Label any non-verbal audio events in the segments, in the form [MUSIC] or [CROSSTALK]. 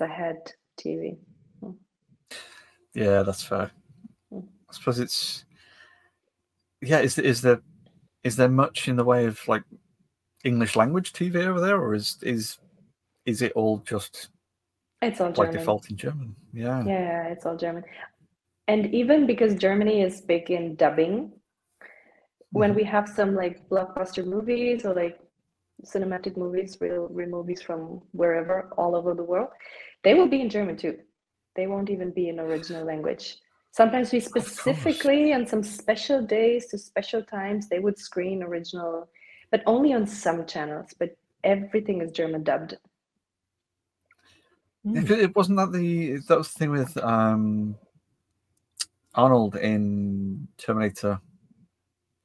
ahead TV. Yeah, that's fair. Mm. I suppose it's yeah. Is is there is there much in the way of like English language TV over there, or is is is it all just It's all by German. default in German? Yeah. Yeah, it's all German. And even because Germany is big in dubbing, when Mhm. we have some like blockbuster movies or like cinematic movies, real, real movies from wherever, all over the world, they will be in German too. They won't even be in original language. Sometimes we specifically on some special days to special times, they would screen original, but only on some channels, but everything is German dubbed. If it, it wasn't that the that was the thing with um Arnold in Terminator.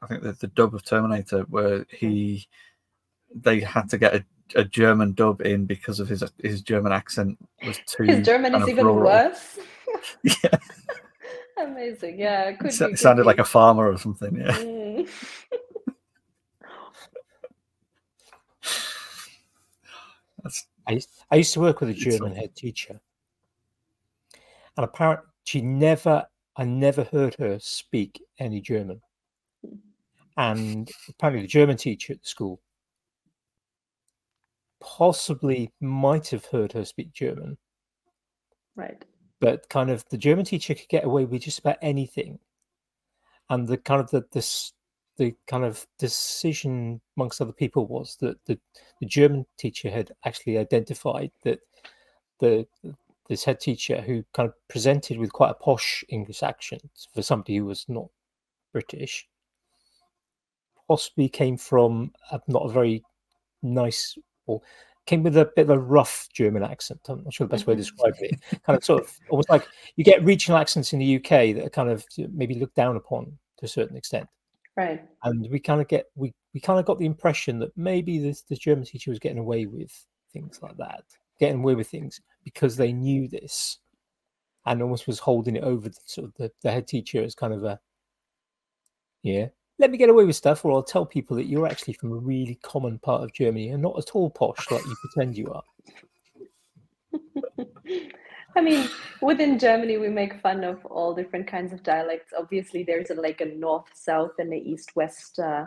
I think the, the dub of Terminator where he they had to get a, a German dub in because of his his German accent was too His German is even rural. worse. [LAUGHS] Yeah, Amazing. Yeah, could it be. it sounded could like a farmer or something. Yeah, Mm. [LAUGHS] I used, I used to work with a German head teacher, and apparently she never, I never heard her speak any German. And apparently, the German teacher at the school possibly might have heard her speak German, Right. but kind of the German teacher could get away with just about anything, and the kind of the this the kind of decision amongst other people was that the, the German teacher had actually identified that the this head teacher who kind of presented with quite a posh English accent for somebody who was not British possibly came from a, not a very nice came with a bit of a rough German accent. I'm not sure the best way to Mhm. describe it. Kind of sort of almost like you get regional accents in the UK that are kind of maybe looked down upon to a certain extent. Right. And we kind of get we, we kind of got the impression that maybe this the German teacher was getting away with things like that, getting away with things because they knew this and almost was holding it over the, sort of the, the head teacher as kind of a yeah let me get away with stuff or i'll tell people that you're actually from a really common part of germany and not at all posh like you pretend you are [LAUGHS] I mean, within Germany, we make fun of all different kinds of dialects. Obviously, there's a, like a north-south and a east-west, uh,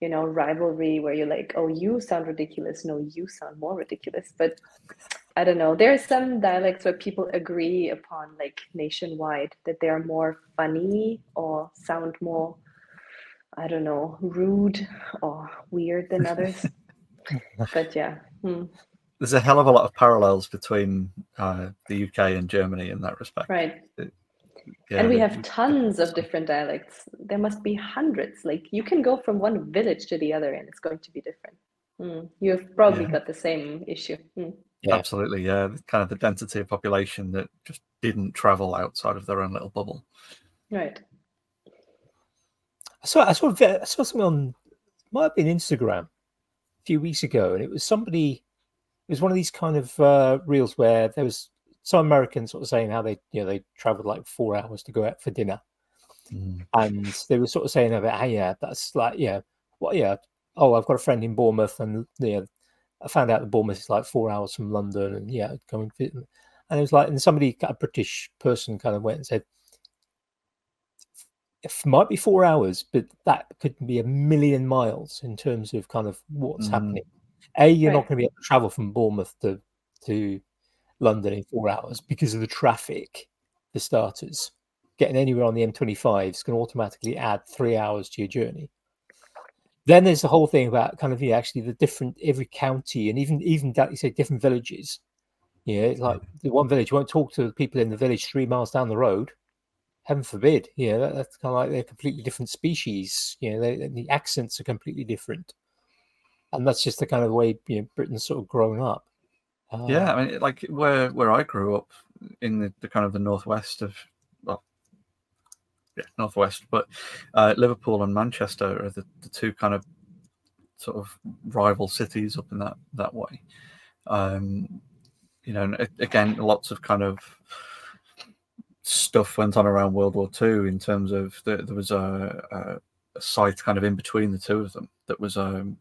you know, rivalry where you're like, oh, you sound ridiculous. No, you sound more ridiculous. But I don't know. There are some dialects where people agree upon, like nationwide, that they are more funny or sound more, I don't know, rude or weird than others. [LAUGHS] but yeah. Hmm. there's a hell of a lot of parallels between uh, the UK and Germany in that respect. Right. Yeah, and we have tons of different dialects. There must be hundreds. Like you can go from one village to the other and it's going to be different. Mm. You've probably Yeah. got the same issue. Mm. Yeah. Absolutely, yeah. Kind of the density of population that just didn't travel outside of their own little bubble. Right. I saw I saw I saw something on might have been Instagram a few weeks ago, and it was somebody. It was one of these kind of uh, reels where there was some Americans sort of saying how they you know they traveled like four hours to go out for dinner, and they were sort of saying about hey yeah that's like yeah what yeah oh I've got a friend in Bournemouth and yeah I found out that Bournemouth is like four hours from London and yeah going and it was like and somebody a British person kind of went and said it might be four hours, but that could be a million miles in terms of kind of what's Mm. happening. A, you're not going to be able to travel from Bournemouth to to London in four hours because of the traffic, for starters. Getting anywhere on the M25 is going to automatically add three hours to your journey. Then there's the whole thing about kind of yeah, actually the different every county and even even that you say different villages. Yeah, it's like the one village you won't talk to the people in the village three miles down the road heaven forbid you know that, that's kind of like they're completely different species you know they, the accents are completely different and that's just the kind of way you know britain's sort of grown up Uh, Yeah, I mean, like where where I grew up in the, the kind of the northwest of, well, yeah, northwest, but uh, Liverpool and Manchester are the, the two kind of sort of rival cities up in that that way. Um, you know, again, lots of kind of stuff went on around World War Two in terms of the, there was a, a, a site kind of in between the two of them that was um,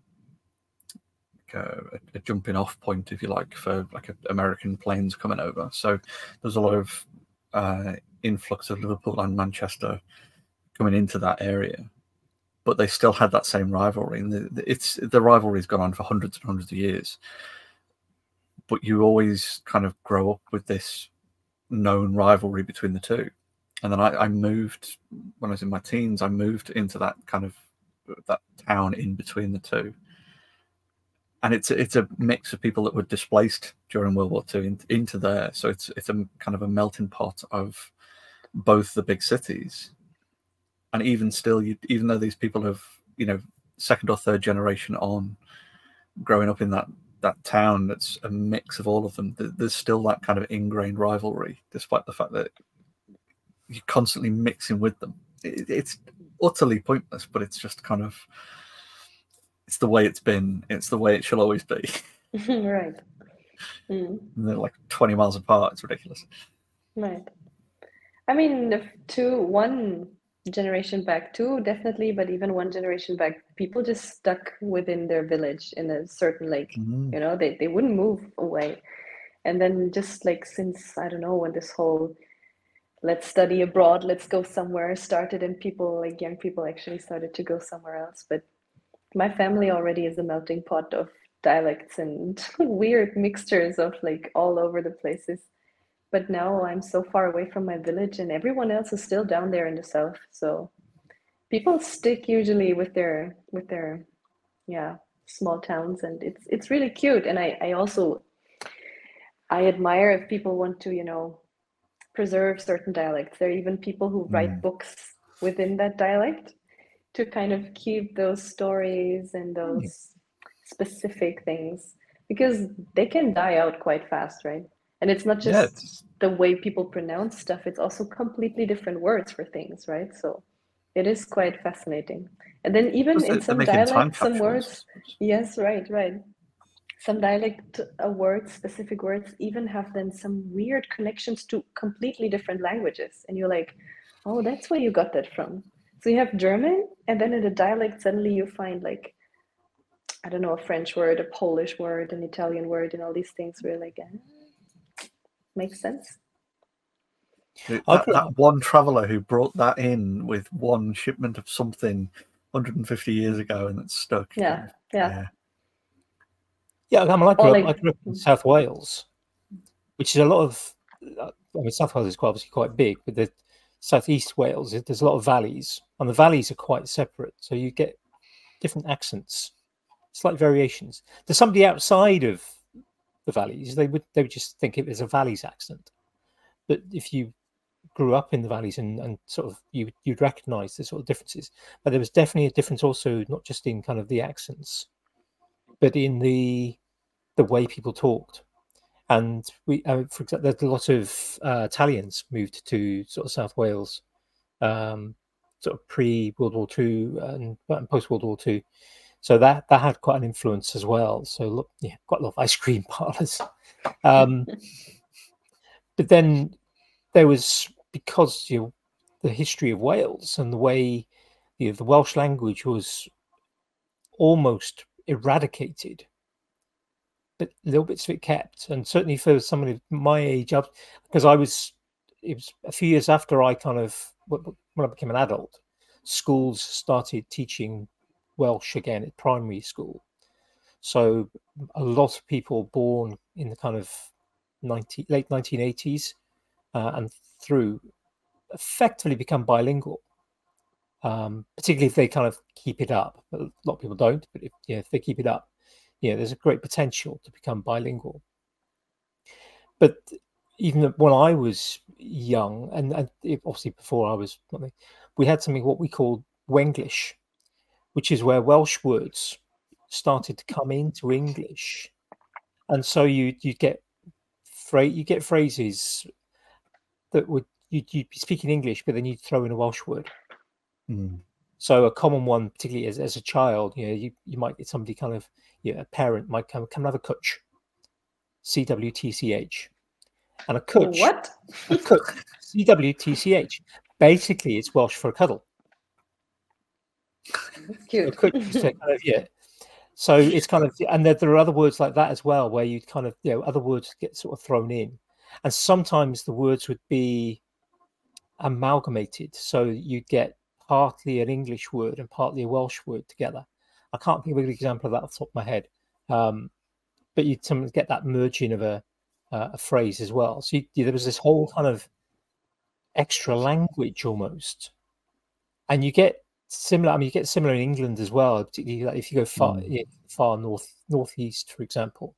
a, a, jumping off point, if you like, for like American planes coming over. So there's a lot of uh, influx of Liverpool and Manchester coming into that area, but they still had that same rivalry. And the, it's the rivalry's gone on for hundreds and hundreds of years. But you always kind of grow up with this known rivalry between the two. And then I, I moved when I was in my teens. I moved into that kind of that town in between the two and it's it's a mix of people that were displaced during World War II in, into there. So it's it's a kind of a melting pot of both the big cities, and even still, you, even though these people have you know second or third generation on growing up in that that town that's a mix of all of them there's still that kind of ingrained rivalry despite the fact that you're constantly mixing with them it's utterly pointless but it's just kind of it's the way it's been. It's the way it shall always be. [LAUGHS] [LAUGHS] right. Mm. they're like 20 miles apart. It's ridiculous. Right. I mean, the two, one generation back, too definitely, but even one generation back, people just stuck within their village in a certain lake. Mm-hmm. You know, they, they wouldn't move away. And then just like since, I don't know, when this whole let's study abroad, let's go somewhere started and people, like young people actually started to go somewhere else. But my family already is a melting pot of dialects and [LAUGHS] weird mixtures of like all over the places but now i'm so far away from my village and everyone else is still down there in the south so people stick usually with their with their yeah small towns and it's it's really cute and i i also i admire if people want to you know preserve certain dialects there are even people who write mm. books within that dialect to kind of keep those stories and those specific things because they can die out quite fast, right? And it's not just yeah, the way people pronounce stuff, it's also completely different words for things, right? So it is quite fascinating. And then even in some dialects, some words, yes, right, right. Some dialect uh, words, specific words, even have then some weird connections to completely different languages. And you're like, oh, that's where you got that from. So you have German, and then in the dialect, suddenly you find like, I don't know, a French word, a Polish word, an Italian word, and all these things where like, eh, makes sense. That, that one traveler who brought that in with one shipment of something 150 years ago and it's stuck. Yeah, yeah. Yeah, yeah I, mean, I, grew up, I grew up in South Wales, which is a lot of, I mean, South Wales is quite, obviously quite big, but the southeast Wales, there's a lot of valleys, and the valleys are quite separate. So you get different accents, slight variations. There's somebody outside of the valleys, they would they would just think it was a valleys accent. But if you grew up in the valleys and, and sort of you you'd recognize the sort of differences. But there was definitely a difference also, not just in kind of the accents, but in the the way people talked and we, uh, for example, there's a lot of uh, Italians moved to sort of South Wales, um, sort of pre World War Two and, and post World War Two. So that that had quite an influence as well. So look, yeah, quite a lot of ice cream [LAUGHS] parlors. Um, but then there was because you know the history of Wales and the way you know, the Welsh language was almost eradicated but little bits of it kept. And certainly for somebody my age, because I was, it was a few years after I kind of, when I became an adult, schools started teaching Welsh again at primary school. So a lot of people born in the kind of 90, late 1980s uh, and through effectively become bilingual. Um, particularly if they kind of keep it up. A lot of people don't, but if, you know, if they keep it up, you know, there's a great potential to become bilingual. But even when I was young, and, and obviously before I was, we had something what we called Wenglish, which is where Welsh words started to come into English, and so you you get phrase you get phrases that would you you'd be speaking English, but then you'd throw in a Welsh word. Mm. So a common one, particularly as, as a child, you know, you, you might get somebody kind of yeah, a parent might come come have a cwtch, C W T C H, and a cwtch. What? A cwtch, C W T C H. Basically, it's Welsh for a cuddle. [LAUGHS] cute. A kind of, yeah. So it's kind of, and there, there are other words like that as well, where you kind of, you know, other words get sort of thrown in, and sometimes the words would be amalgamated, so you get partly an English word and partly a Welsh word together. I can't think of an example of that off the top of my head, um, but you sometimes get that merging of a uh, a phrase as well. So you, there was this whole kind of extra language almost, and you get similar. I mean, you get similar in England as well. Particularly like if you go far mm. far north northeast, for example.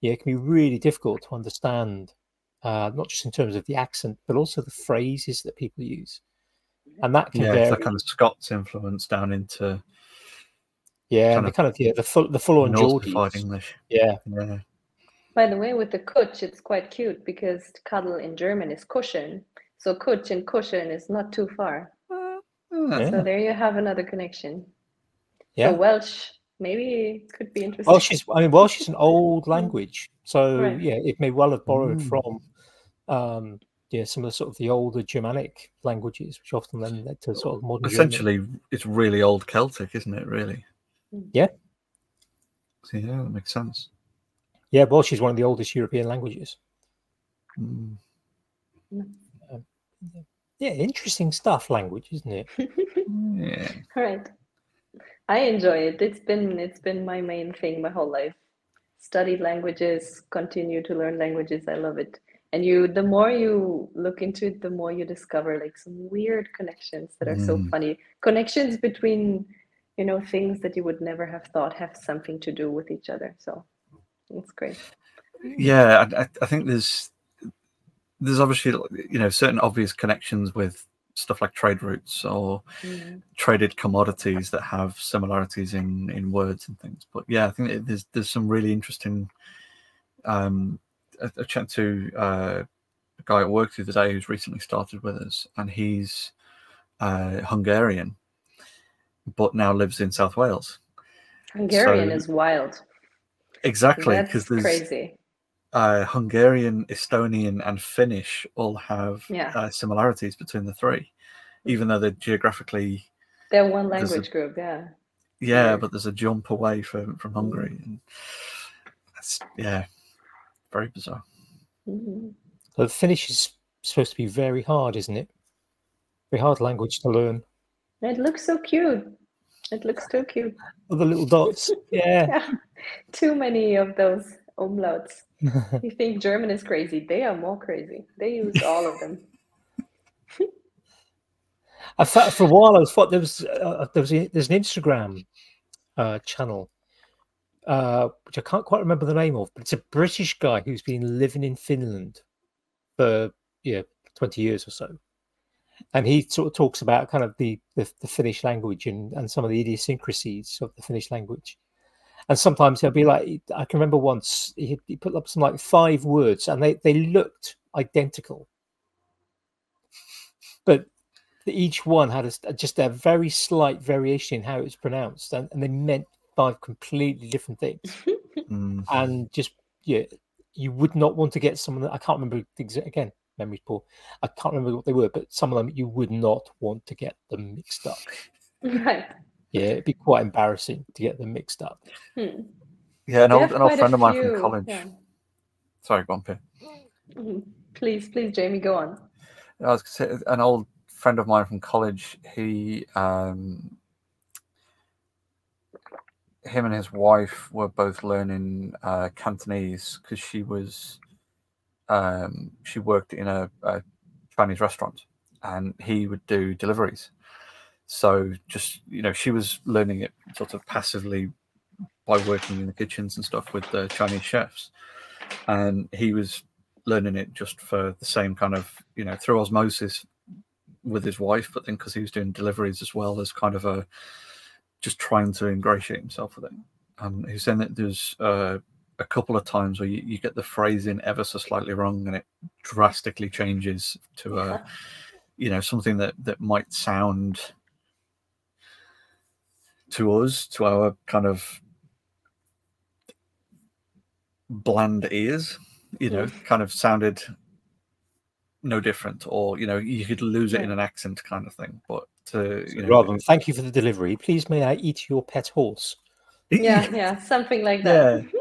Yeah, it can be really difficult to understand, uh, not just in terms of the accent, but also the phrases that people use, and that can yeah, vary. that kind of Scots influence down into yeah, kind and the kind of yeah the full the full on Geordie English. Yeah, yeah. By the way, with the cwtch, it's quite cute because cuddle in German is cushion. So cwtch and cushion is not too far. Yeah. So there you have another connection. Yeah. So Welsh maybe could be interesting. Welsh is, I mean, Welsh is an old language, so right. yeah, it may well have borrowed mm. from, um, yeah, some of the sort of the older Germanic languages, which often then led to sort of modern. Essentially, German. it's really old Celtic, isn't it? Really. Mm. Yeah. So yeah, that makes sense. Yeah, Welsh is one of the oldest European languages. Mm. Um, yeah, interesting stuff. Language, isn't it? [LAUGHS] yeah. Right. I enjoy it. It's been it's been my main thing my whole life. Studied languages, continue to learn languages. I love it. And you, the more you look into it, the more you discover like some weird connections that are mm. so funny. Connections between, you know, things that you would never have thought have something to do with each other. So it's great. Yeah, I, I think there's there's obviously you know certain obvious connections with stuff like trade routes or mm. traded commodities that have similarities in in words and things. But yeah, I think there's there's some really interesting. Um, I, I chat to uh, a guy at work the other day who's recently started with us, and he's uh, Hungarian, but now lives in South Wales. Hungarian so, is wild. Exactly, because there's crazy uh, Hungarian, Estonian, and Finnish all have yeah. uh, similarities between the three, even though they're geographically. They're one language a, group, yeah. Yeah, but there's a jump away from from Hungary, mm. and that's yeah, very bizarre. Mm-hmm. So Finnish is supposed to be very hard, isn't it? Very hard language to learn. It looks so cute. It looks so cute. All the little dots. [LAUGHS] Yeah. yeah. Too many of those umlauts. [LAUGHS] you think German is crazy? They are more crazy. They use all of them. [LAUGHS] I thought for a while I thought there was uh, there was a, there's an Instagram uh, channel uh, which I can't quite remember the name of, but it's a British guy who's been living in Finland for yeah twenty years or so, and he sort of talks about kind of the the, the Finnish language and, and some of the idiosyncrasies of the Finnish language and sometimes he'll be like, I can remember once he, he put up some like five words, and they they looked identical, but each one had a, just a very slight variation in how it was pronounced, and, and they meant five completely different things. [LAUGHS] mm. And just yeah, you would not want to get someone that I can't remember things again. Memory poor. I can't remember what they were, but some of them you would not want to get them mixed up. [LAUGHS] Right yeah, it'd be quite embarrassing to get them mixed up. Hmm. Yeah, an old, an old friend of mine from college. Yeah. Sorry, go on, Pia. Mm-hmm. Please, please, Jamie, go on. I was say, an old friend of mine from college. He, um, him and his wife were both learning uh, Cantonese because she was, um, she worked in a, a Chinese restaurant, and he would do deliveries so just you know, she was learning it sort of passively by working in the kitchens and stuff with the Chinese chefs, and he was learning it just for the same kind of you know through osmosis with his wife, but then because he was doing deliveries as well as kind of a just trying to ingratiate himself with it. And he's saying that there's uh, a couple of times where you, you, get the phrasing ever so slightly wrong, and it drastically changes to a, you know, something that that might sound to us, to our kind of bland ears, you know, kind of sounded no different, or you know, you could lose it in an accent kind of thing. But to, you know, rather than thank you for the delivery, please may I eat your pet horse? [LAUGHS] Yeah, yeah, something like that. Yeah. [LAUGHS]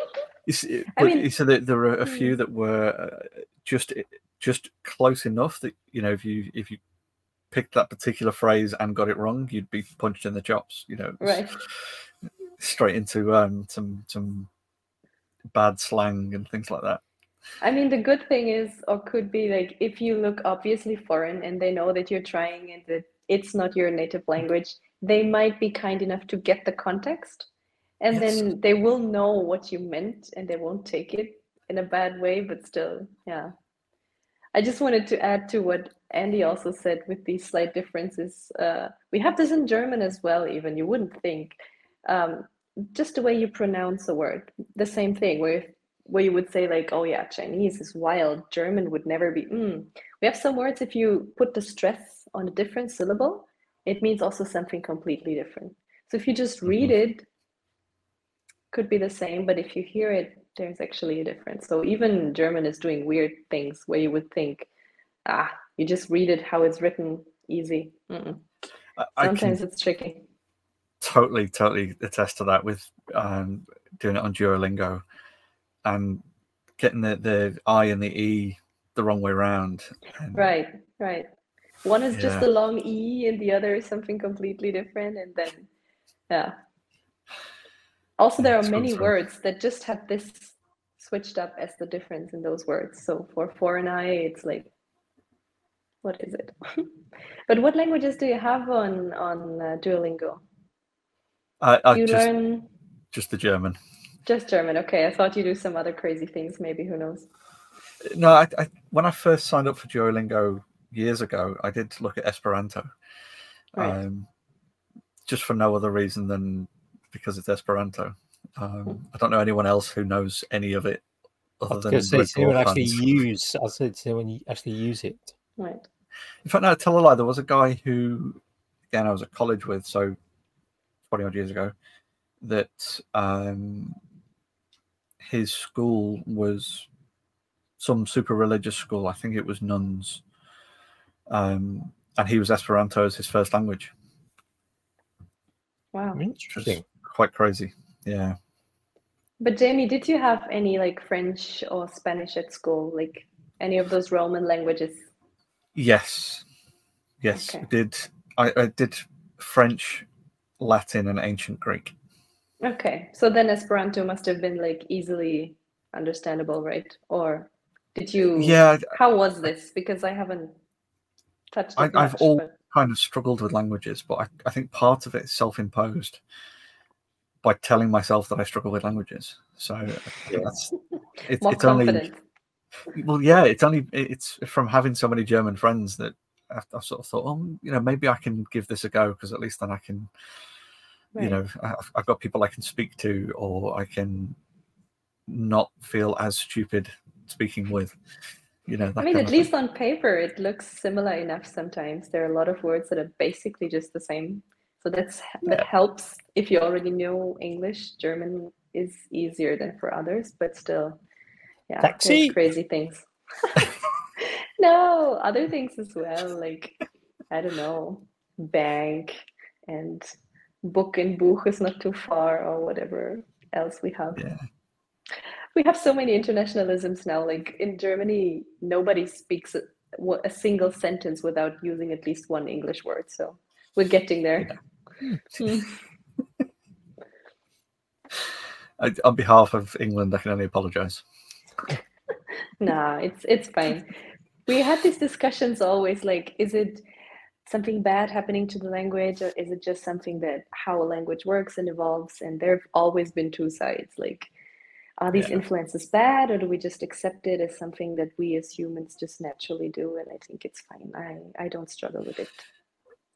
You I mean- so said that there were a Hmm. few that were uh, just just close enough that you know if you if you picked that particular phrase and got it wrong, you'd be punched in the chops. You know, Right. straight into um, some some bad slang and things like that. I mean, the good thing is, or could be like, if you look obviously foreign and they know that you're trying and that it's not your native language, they might be kind enough to get the context and Yes. then they will know what you meant and they won't take it in a bad way, but still, yeah. I just wanted to add to what Andy also said with these slight differences. Uh, we have this in German as well, even you wouldn't think. Um, just the way you pronounce a word, the same thing, where where you would say like, oh yeah, Chinese is wild, German would never be. Mm. We have some words if you put the stress on a different syllable, it means also something completely different. So if you just read it, could be the same, but if you hear it, there's actually a difference. So even German is doing weird things where you would think, ah, you just read it how it's written, easy. Mm-mm. Sometimes it's tricky. totally totally attest to that with um, doing it on Duolingo and getting the the I and the E the wrong way around. And Right, right. One is just a long E and the other is something completely different. And then, yeah. Also, there Yeah, are many words that just have this switched up as the difference in those words. So for for and I, it's like, what is it? [LAUGHS] But what languages do you have on on uh, Duolingo? I, I you just learn just the German. just German? Okay, I thought you do some other crazy things. Maybe who knows? No, I, I when I first signed up for Duolingo years ago, I did look at Esperanto. Right. Um, just for no other reason than because it's Esperanto. Um, I don't know anyone else who knows any of it I other was than going to say, Red does anyone actually use? I said, does anyone y- actually use it? Right. In fact, no, tell a lie. There was a guy who, again, I was at college with, so 20 odd years ago, that um, his school was some super religious school. I think it was nuns. Um, and he was Esperanto as his first language, Wow. Interesting. quite crazy. Yeah. But Jamie, did you have any like French or Spanish at school? Like any of those Roman languages? Yes. Yes. Okay. I did. I, I did French, Latin, and ancient Greek. Okay, so then Esperanto must have been like easily understandable, right? Or did you? Yeah, How was this? Because I haven't touched it I- I've all but- kind of struggled with languages, but I, I think part of it is self-imposed by telling myself that I struggle with languages. So [LAUGHS] that's it's, more it's only. Well, yeah, it's only it's from having so many German friends that I've, I've sort of thought, oh, you know, maybe I can give this a go because at least then I can, you know, I've, I've got people I can speak to, or I can not feel as stupid speaking with. You know, I mean, at of thing. least on paper, it looks similar enough sometimes. There are a lot of words that are basically just the same. So that's that helps if you already know English. German is easier than for others, but still, yeah, Taxi. crazy things. [LAUGHS] no, other things as well, like I don't know, bank and book and buch is not too far, or whatever else we have. Yeah. We have so many internationalisms now. Like in Germany, nobody speaks a, a single sentence without using at least one English word. So we're getting there. Mm. [LAUGHS] [LAUGHS] I, on behalf of England, I can only apologise. Nah, it's it's fine. We had these discussions always like, is it something bad happening to the language, or is it just something that how a language works and evolves? And there have always been two sides. Like, are these Yeah. influences bad, or do we just accept it as something that we as humans just naturally do? And I think it's fine. I I don't struggle with it.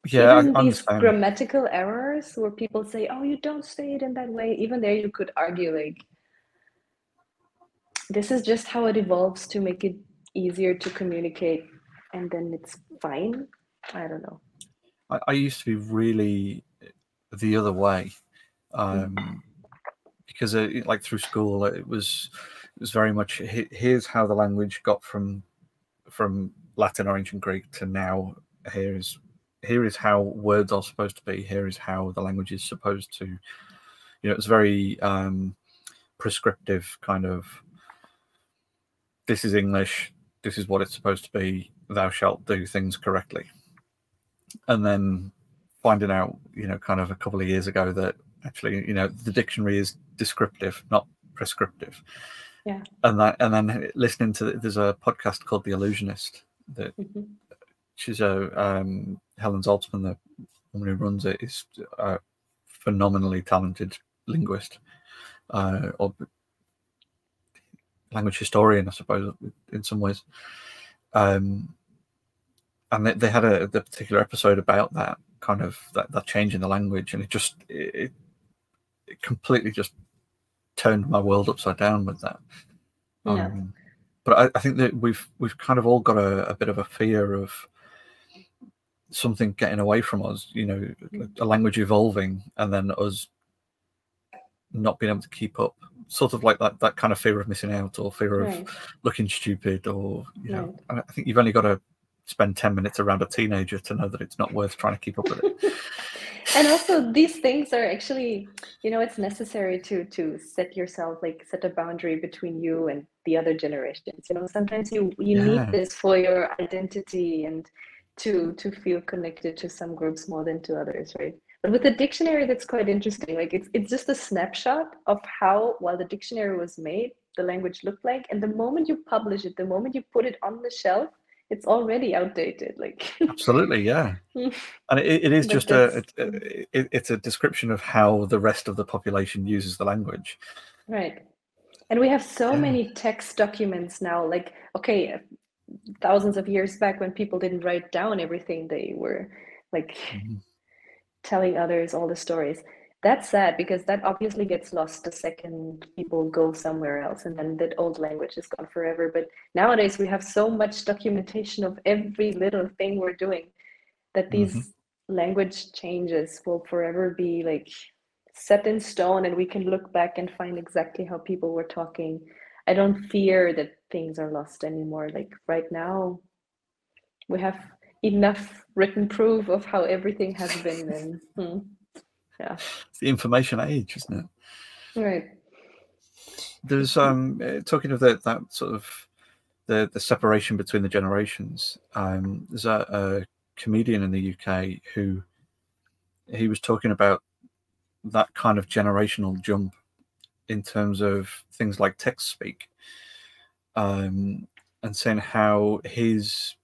Yeah, I even these grammatical errors where people say, "Oh, you don't say it in that way." Even there, you could argue like, this is just how it evolves to make it easier to communicate, and then it's fine. I don't know. I, I used to be really the other way, um, because uh, it- like through school, it was it was very much here's how the language got from from Latin or ancient Greek to now. Here is here is how words are supposed to be. Here is how the language is supposed to you know, it's very um, prescriptive kind of. This is English. This is what it's supposed to be. Thou shalt do things correctly. And then finding out, you know, kind of a couple of years ago that actually, you know, the dictionary is descriptive, not prescriptive. Yeah. And that, and then listening to there's a podcast called The Allusionist that Mhm. she's a um, Helen Zaltzman, the woman who runs it, is a phenomenally talented linguist uh, or language historian, I suppose, in some ways. Um, and they, they had a the particular episode about that kind of that, that change in the language, and it just it, it completely just turned my world upside down with that. Yeah. Um, but I, I think that we've we've kind of all got a, a bit of a fear of something getting away from us, you know, a language evolving and then us not being able to keep up. Sort of like that that kind of fear of missing out or fear of Right. looking stupid or you know Right. and I think you've only got to spend 10 minutes around a teenager to know that it's not worth trying to keep up with it. [LAUGHS] and also these things are actually you know it's necessary to to set yourself like set a boundary between you and the other generations you know sometimes you you Yeah. need this for your identity and to to feel connected to some groups more than to others right with the dictionary that's quite interesting like it's it's just a snapshot of how while the dictionary was made the language looked like and the moment you publish it the moment you put it on the shelf it's already outdated like Absolutely, yeah. [LAUGHS] And it, it is just a, it, it, it's a description of how the rest of the population uses the language. Right. And we have so Yeah. many text documents now. Like, okay, thousands of years back when people didn't write down everything, they were like Mhm. Telling others all the stories. That's sad because that obviously gets lost the second people go somewhere else, and then that old language is gone forever. But nowadays we have so much documentation of every little thing we're doing that mm-hmm. these language changes will forever be like set in stone and we can look back and find exactly how people were talking. I don't fear that things are lost anymore. Like right now, we have enough written proof of how everything has been. And hmm, yeah, It's the information age, isn't it? right. There's um uh, talking of that that sort of the the separation between the generations. Um, there's a, a comedian in the UK who he was talking about that kind of generational jump in terms of things like text speak, um, and saying how his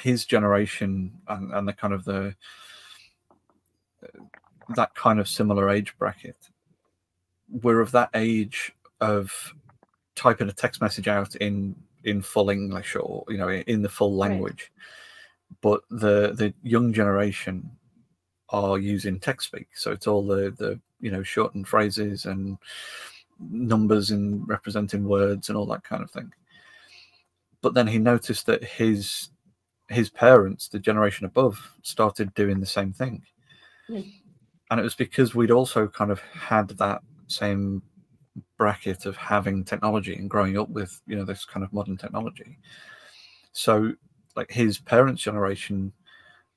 his generation and, and the kind of the that kind of similar age bracket we're of that age of typing a text message out in in full english or you know in the full Right. language. But the the young generation are using text speak. So it's all the the you know shortened phrases and numbers and representing words and all that kind of thing. But then he noticed that his his parents the generation above started doing the same thing Mm. and it was because we'd also kind of had that same bracket of having technology and growing up with you know this kind of modern technology so like his parents generation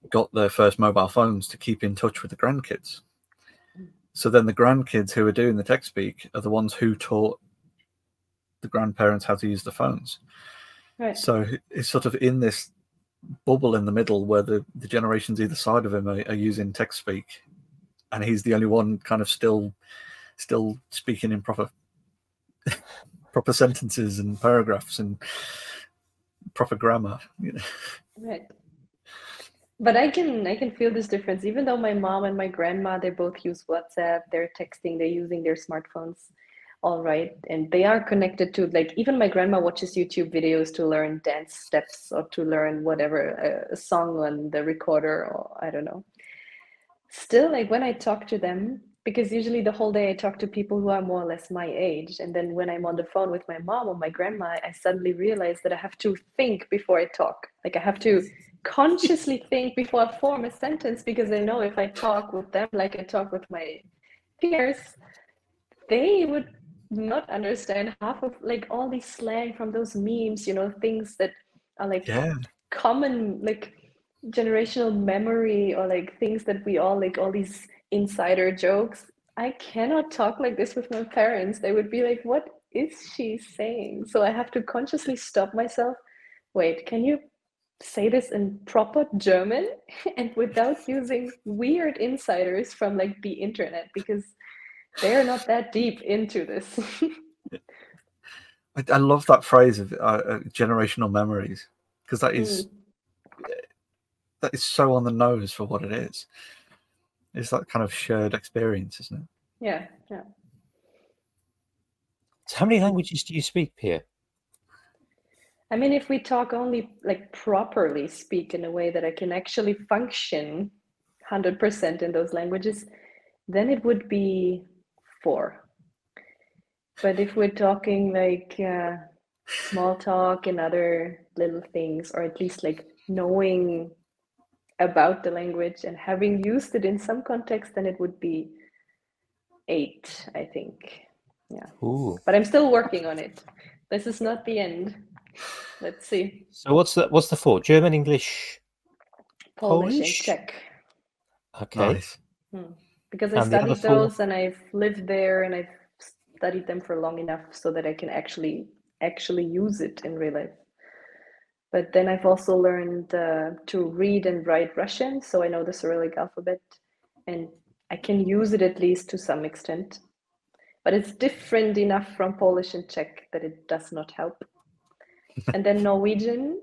got their first mobile phones to keep in touch with the grandkids so then the grandkids who are doing the tech speak are the ones who taught the grandparents how to use the phones Right. so it's sort of in this bubble in the middle where the, the generations either side of him are, are using text speak and he's the only one kind of still still speaking in proper [LAUGHS] proper sentences and paragraphs and proper grammar you know. Right. But I can I can feel this difference. Even though my mom and my grandma they both use WhatsApp, they're texting, they're using their smartphones, all right, and they are connected to like even my grandma watches YouTube videos to learn dance steps or to learn whatever a, a song on the recorder or I don't know. Still, like when I talk to them, because usually the whole day I talk to people who are more or less my age, and then when I'm on the phone with my mom or my grandma, I suddenly realize that I have to think before I talk. Like I have to consciously [LAUGHS] think before I form a sentence because I know if I talk with them like I talk with my peers, they would not understand half of like all these slang from those memes, you know, things that are like yeah common like generational memory or like things that we all like all these insider jokes I cannot talk like this with my parents. They would be like, "What is she saying?" So I have to consciously stop myself. Wait, can you say this in proper German [LAUGHS] and without using weird insiders from like the internet because they're not that deep into this. [LAUGHS] I, I, love that phrase of uh, uh, generational memories because that is mm. that is so on the nose for what it is. It's that kind of shared experience, isn't it? Yeah, yeah. So how many languages do you speak, Pia? I mean, if we talk only like properly speak in a way that I can actually function 100% in those languages, then it would be four. But if we're talking like uh, small talk and other little things, or at least like knowing about the language and having used it in some context, then it would be eight, I think. Yeah. Ooh. But I'm still working on it. This is not the end. Let's see. So what's the what's the four? German, English, Polish, Polish? and Czech. Okay. Nice. Hmm. Because I studied those and I've lived there and I've studied them for long enough so that I can actually actually use it in real life. But then I've also learned uh, to read and write Russian, so I know the Cyrillic alphabet, and I can use it at least to some extent. But it's different enough from Polish and Czech that it does not help [LAUGHS] and then Norwegian.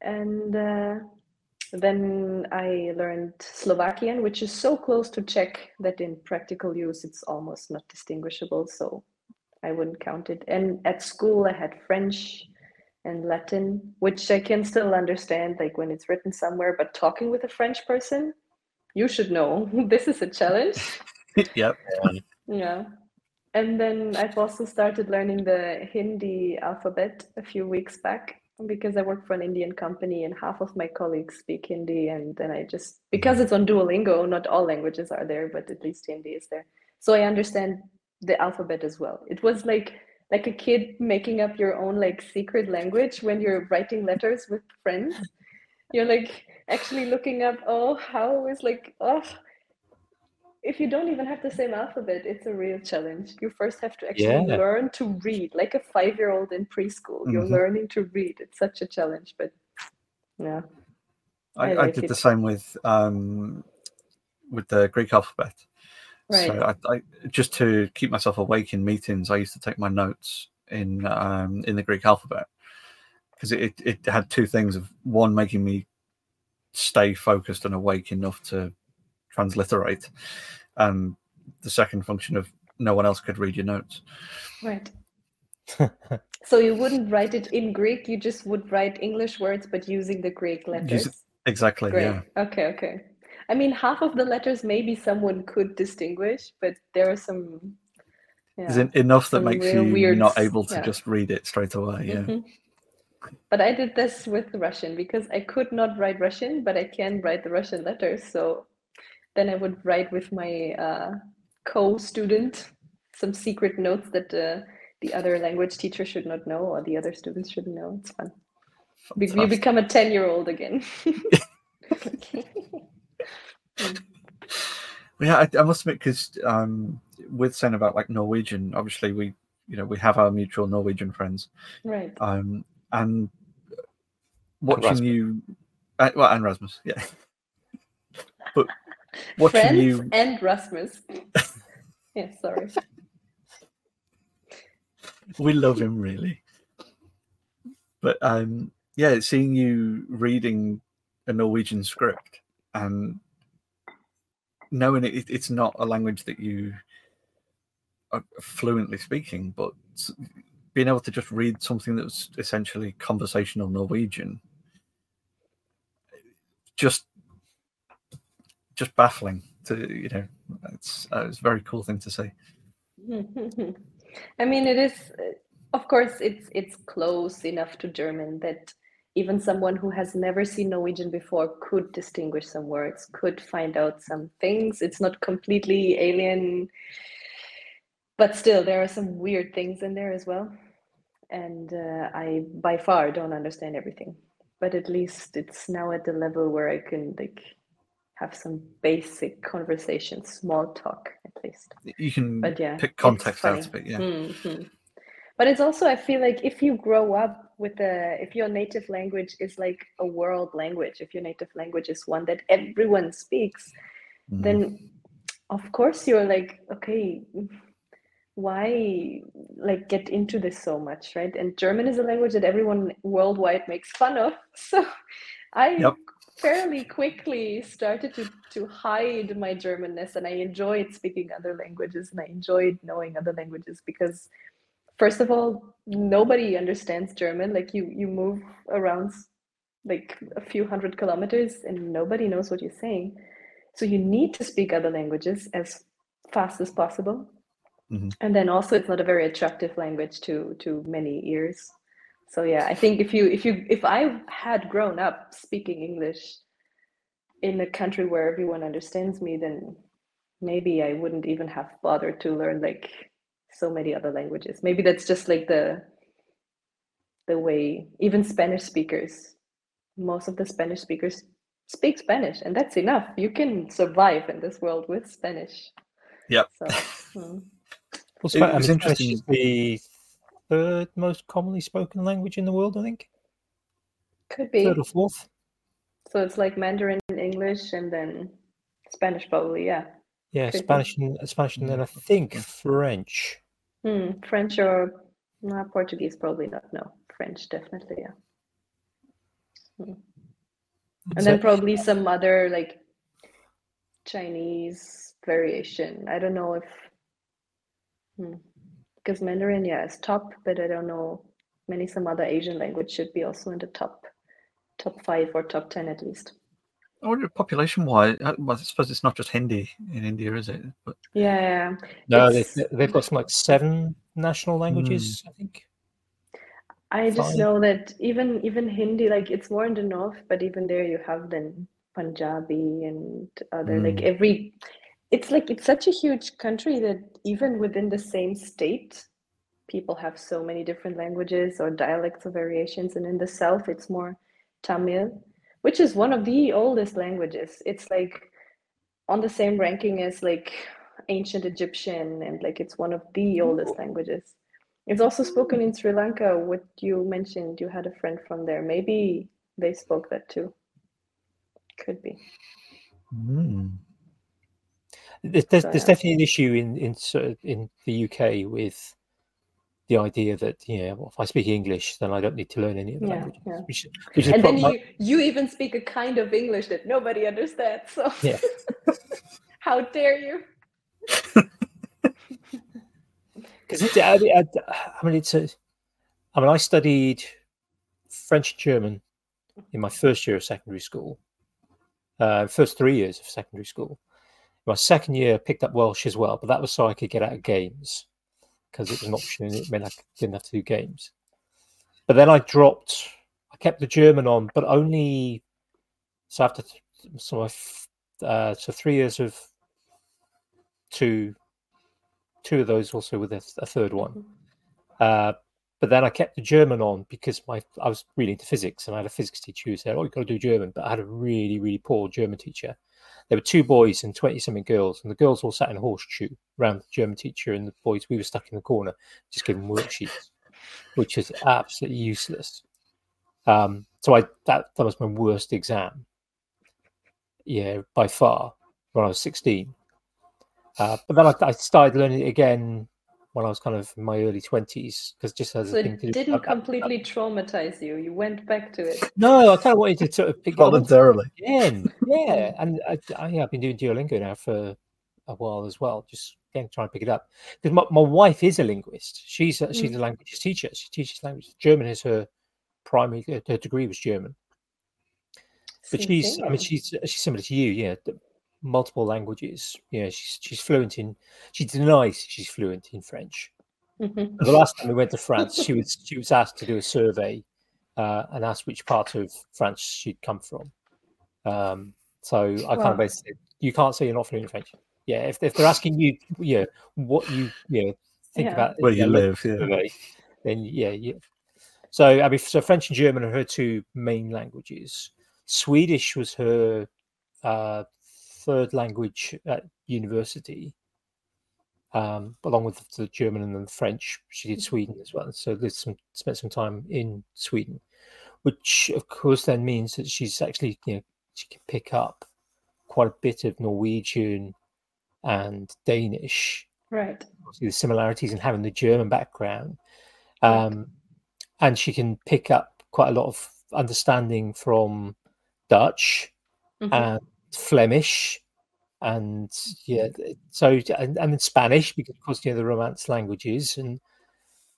And uh, then I learned Slovakian, which is so close to Czech that in practical use it's almost not distinguishable. So I wouldn't count it. And at school I had French and Latin, which I can still understand, like when it's written somewhere. But talking with a French person, you should know [LAUGHS] this is a challenge. [LAUGHS] yep. Yeah. And then I've also started learning the Hindi alphabet a few weeks back because I work for an Indian company and half of my colleagues speak Hindi. And then I just, because it's on Duolingo, not all languages are there, but at least Hindi is there. So I understand the alphabet as well. It was like, like a kid making up your own like secret language when you're writing letters with friends. You're like actually looking up, oh, how is like, oh, if you don't even have the same alphabet, it's a real challenge. You first have to actually yeah. learn to read, like a five-year-old in preschool. Mm-hmm. You're learning to read. It's such a challenge, but yeah. I, I, like I did it. the same with um, with the Greek alphabet. Right. So I, I, just to keep myself awake in meetings, I used to take my notes in um, in the Greek alphabet because it, it had two things of one making me stay focused and awake enough to transliterate. And the second function of no one else could read your notes. Right. [LAUGHS] so you wouldn't write it in Greek, you just would write English words but using the Greek letters. Use, exactly. Great. Yeah. Okay, okay. I mean half of the letters maybe someone could distinguish, but there are some yeah, Is it enough that makes you weird, not able to yeah. just read it straight away? Yeah. Mm-hmm. But I did this with Russian because I could not write Russian, but I can write the Russian letters. So then I would write with my uh, co-student some secret notes that uh, the other language teacher should not know or the other students shouldn't know. It's fun. Fantastic. You become a 10 year old again. [LAUGHS] yeah, I, I, must admit, because um, with saying about like Norwegian, obviously we, you know, we have our mutual Norwegian friends. Right. Um, and watching you, uh, well, and Rasmus, yeah. [LAUGHS] but Watching Friends you and Rasmus. [LAUGHS] yeah, sorry. we love him really. But um yeah, seeing you reading a Norwegian script and knowing it, it's not a language that you are fluently speaking, but being able to just read something that was essentially conversational Norwegian just just baffling to you know it's uh, it's a very cool thing to see. [LAUGHS] I mean it is of course it's it's close enough to german that even someone who has never seen norwegian before could distinguish some words could find out some things. It's not completely alien but still there are some weird things in there as well. And uh, i by far don't understand everything but at least it's now at the level where i can like have some basic conversation, small talk at least. You can But yeah, pick context out of it. Yeah. Mhm. But it's also, I feel like if you grow up with a, if your native language is like a world language, if your native language is one that everyone speaks, Mhm. then of course you're like, okay, why like get into this so much, right? And German is a language that everyone worldwide makes fun of. [LAUGHS] So I Yep. Fairly quickly started to to hide my Germanness and I enjoyed speaking other languages and I enjoyed knowing other languages because first of all, nobody understands German. Like you you move around like a few hundred kilometers and nobody knows what you're saying. So you need to speak other languages as fast as possible. Mhm. And then also it's not a very attractive language to to many ears. So yeah, I think if you if you if I had grown up speaking English in a country where everyone understands me, then maybe I wouldn't even have bothered to learn like so many other languages. Maybe that's just like the the way even Spanish speakers, most of the Spanish speakers speak Spanish, and that's enough. You can survive in this world with Spanish. Yep. So, hmm. Well, It Spa- I was mean, interesting- is the third most commonly spoken language in the world, I think. could be. Third or fourth. So it's like Mandarin, English, and then Spanish, probably. Yeah. Yeah, Could be. Spanish and Spanish, and then I think French. Hmm. French or nah, Portuguese, probably not. No, French, definitely. Yeah. And So- then probably some other like Chinese variation. I don't know if hmm. Because Mandarin, yeah, is top, but I don't know. Many some other Asian language should be also in the top top five or top ten at least. I wonder population wise. Well, I suppose it's not just Hindi in India, is it? But Yeah. no, they, it's- they've got some like seven national languages, I think. I just know that even even Hindi, like it's more in the north, but even there you have then Punjabi and other like Mm. every it's like it's such a huge country that even within the same state, people have so many different languages or dialects or variations. And in the south, it's more Tamil, which is one of the oldest languages. It's like on the same ranking as like ancient Egyptian, and like it's one of the oldest languages. It's also spoken in Sri Lanka. What you mentioned, you had a friend from there. Maybe they spoke that too. Could be. Mm. There's, there's, So, there's definitely an issue in in sort of- in the UK with the idea that you know well, if I speak English, then I don't need to learn any other Yeah, languages, yeah. which, which And then you you even speak a kind of English that nobody understands. So Yeah. [LAUGHS] how dare you? [LAUGHS] Because I, I, I mean, it's a. I mean, I studied French and German in my first year of secondary school, uh, first three years of secondary school. My second year, I picked up Welsh as well, but that was so I could get out of games because it was an option and it meant I didn't have to do games. But then I dropped. I kept the German on, but only so after th- so f- uh, so three years of two two of those also with a, a third one. Uh, but then I kept the German on because my I was really into physics and I had a physics teacher who said, "Oh, you've got to do German." But I had a really really poor German teacher. There were two boys and twenty something girls, and the girls all sat in a horseshoe around the German teacher, and the boys we were stuck in the corner just giving worksheets, which is absolutely useless. Um, so I that that was my worst exam. Yeah, by far when I was sixteen. Uh, but then I, I started learning it again when I was kind of in my early twenties because just as So a thing to it do. didn't I- I- completely traumatize you. You went back to it. no, I kind of wanted to sort of pick it up Voluntarily. again. Yeah, [LAUGHS] and I, I, yeah, I've been doing Duolingo now for a while as well, just again trying to pick it up. Because my, my wife is a linguist. She's a, hmm. she's a languages teacher. She teaches language. German is her primary. Her degree was German. But she's, I mean, she's she's similar to you, yeah. The- Multiple languages. You know, she's she's fluent in. She denies she's fluent in French. Mhm. The last time we went to France, she was she was asked to do a survey uh, and asked which part of France she'd come from. Um, so I kind Wow. of basically said, you can't say you're not fluent in French. Yeah, if, if they're asking you, yeah, what you you know, think Yeah. about Where you their live, yeah. survey, then yeah, yeah. So I mean, so French and German are her two main languages. Swedish was her uh, third language at university, um, along with the German and the French. She did Sweden as well, so did some spent some time in Sweden, which of course then means that she's actually you know she can pick up quite a bit of Norwegian and Danish. Right. The similarities in having the German background, um, and she can pick up quite a lot of understanding from Dutch Mhm. and Flemish, and yeah, so and, and Spanish because of course you know the Romance languages, and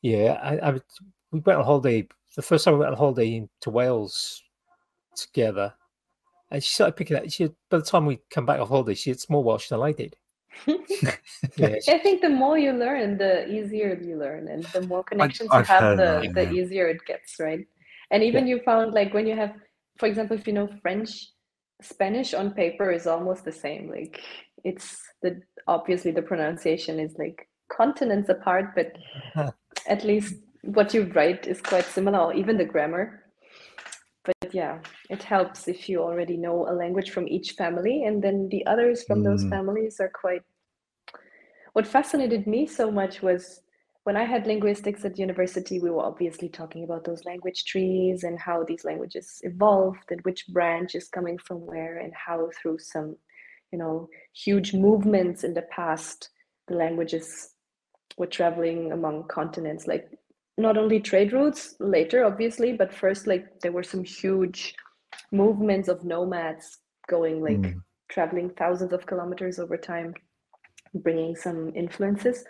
yeah, I, I we went on holiday. The first time we went on holiday to Wales together, and she started picking up. She by the time we come back off holiday, she had more Welsh than I did. [LAUGHS] Yeah, she- I think the more you learn, the easier you learn, and the more connections I've you have, the, that, the easier it gets, right? And even you found like when you have, for example, if you know French, Spanish on paper is almost the same. Like it's the obviously the pronunciation is like continents apart, but [LAUGHS] at least what you write is quite similar, or even the grammar. But yeah, it helps if you already know a language from each family, and then the others from those Mm. families are quite what fascinated me so much was when I had linguistics at university, we were obviously talking about those language trees and how these languages evolved and which branch is coming from where and how through some, you know, huge movements in the past, the languages were traveling among continents, like not only trade routes later, obviously, but first, like there were some huge movements of nomads going like Mm. traveling thousands of kilometers over time bringing some influences.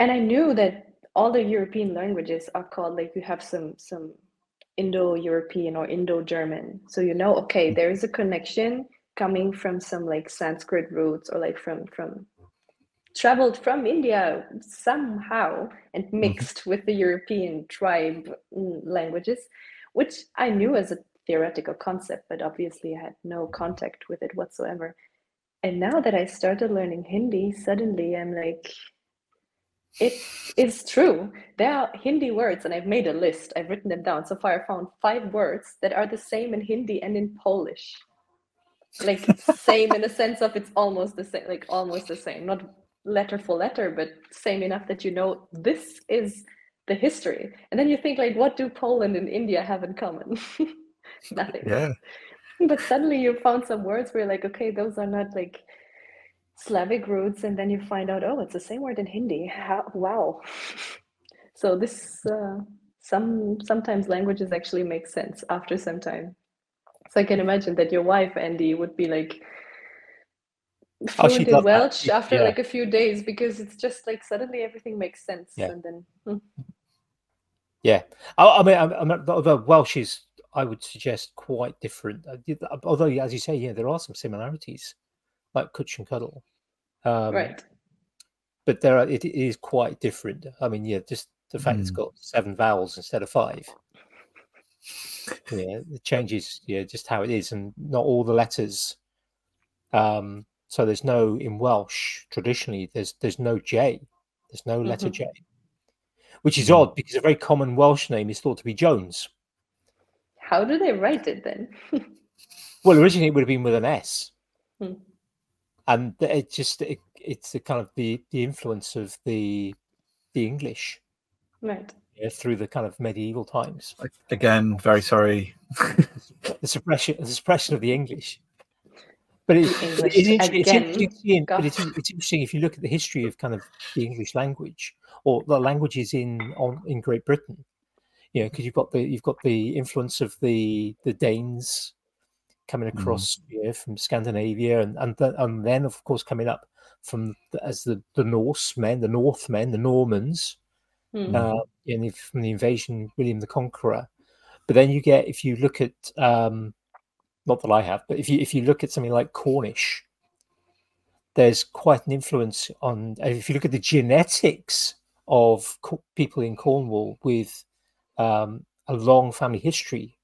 And I knew that all the European languages are called like you have some some Indo-European or Indo-German. So you know, okay, there is a connection coming from some like Sanskrit roots or like from from traveled from India somehow and mixed with the European tribe mm, languages, which I knew as a theoretical concept, but obviously I had no contact with it whatsoever. And now that I started learning Hindi, suddenly I'm like, it is true. There are Hindi words, and I've made a list. I've written them down. So far, I found five words that are the same in Hindi and in Polish. Like [LAUGHS] same in the sense of it's almost the same, like almost the same, not letter for letter, but same enough that you know this is the history. And then you think like, what do Poland and India have in common? [LAUGHS] Nothing Yeah. but suddenly you found some words where you're like okay those are not like slavic roots and then you find out oh it's the same word in hindi How, wow [LAUGHS] so this uh, some sometimes languages actually make sense after some time so i can imagine that your wife andy would be like Oh, fluent she'd in love that. welsh after yeah. like a few days because it's just like suddenly everything makes sense Yeah. and then hmm. Yeah, I, I mean, I'm, I'm although Welsh is, I would suggest, quite different. Uh, Although, as you say, yeah, there are some similarities, like Cwtch and Cuddle. Um, right But there are, it is quite different. I mean, yeah, just the fact it's got seven vowels instead of five. Yeah, it changes, yeah, just how it is, and not all the letters. Um, so there's no in Welsh traditionally. There's there's no J. There's no letter Mhm. J, which is Mm. odd because a very common Welsh name is thought to be Jones. how do they write it then [LAUGHS] Well, originally it would have been with an S, Hmm. And th- it just it, it's the kind of the the influence of the the English right yeah, through the kind of medieval times, Again, very sorry. [LAUGHS] the suppression the suppression of the English. But it, English it's, inter- it's interesting. But it's, it's interesting if you look at the history of kind of the English language or the languages in on in Great Britain. You know, because you've got the you've got the influence of the the Danes coming across you know, from Scandinavia, and and, th- and then of course coming up from the, as the the Norsemen, the Northmen, the Normans, Hmm. uh, in the, from the invasion, William the Conqueror. But then you get if you look at um, not that I have, but if you if you look at something like Cornish, there's quite an influence on. If you look at the genetics of Co- people in Cornwall with um, a long family history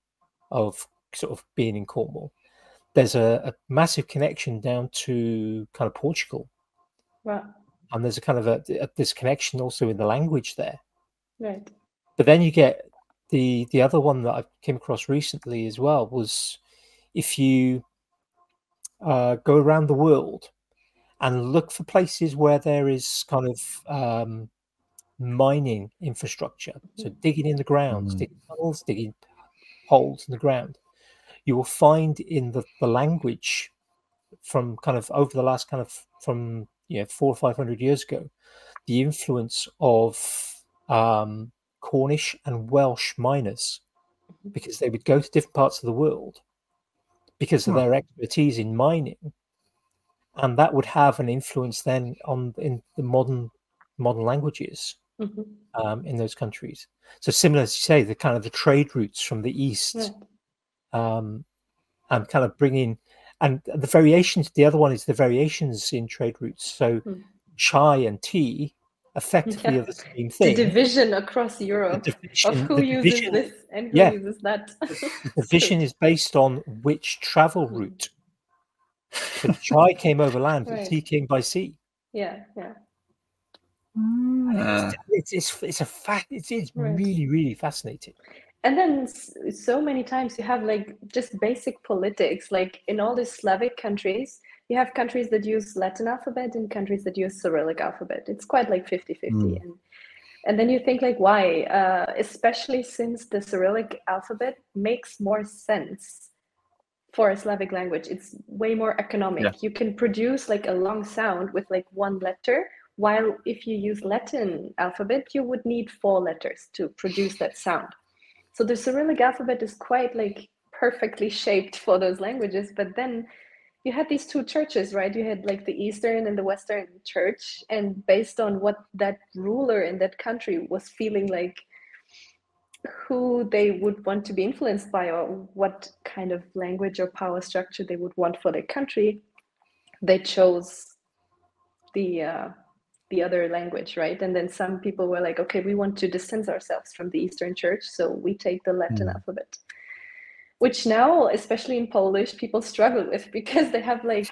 of sort of being in Cornwall, there's a, a massive connection down to kind of Portugal, Right. and there's a kind of a, a this connection also in the language there. right But then you get the the other one that I came across recently as well was if you uh, go around the world and look for places where there is kind of um, mining infrastructure. So digging in the ground, Mm. digging tunnels, digging holes in the ground. You will find in the, the language from kind of over the last kind of from you know four or five hundred years ago, the influence of um, Cornish and Welsh miners because they would go to different parts of the world because of Hmm. their expertise in mining and that would have an influence then on in the modern modern languages Mhm. um, in those countries so similar as you say the kind of the trade routes from the east Right. Um, and kind of bringing and the variations the other one is the variations in trade routes so Hmm. chai and tea effectively Yeah. are the same thing. The division across The Europe division- of who the uses division- this and who yeah. uses that. the vision is based on which travel Hmm. route. So chai came over land, but Right. tea came by sea. yeah, yeah. Ah, It's it's it's a fact. It's it's Right. really really fascinating. And then so many times you have like just basic politics, like in all these Slavic countries, you have countries that use Latin alphabet and countries that use Cyrillic alphabet. It's quite like 50-50. Mm. And, and then you think like, why? Uh, especially since the Cyrillic alphabet makes more sense for a Slavic language. It's way more economic. Yeah. You can produce like a long sound with like one letter, while if you use Latin alphabet, you would need four letters to produce that sound. So the Cyrillic alphabet is quite like perfectly shaped for those languages. But then you had these two churches, right? You had like the Eastern and the Western church. And based on what that ruler in that country was feeling like, who they would want to be influenced by, or what kind of language or power structure they would want for their country, they chose the uh, the other language, right? And then some people were like, okay, we want to distance ourselves from the Eastern Church, so we take the Latin Mm. alphabet. Which now, especially in Polish, people struggle with because they have like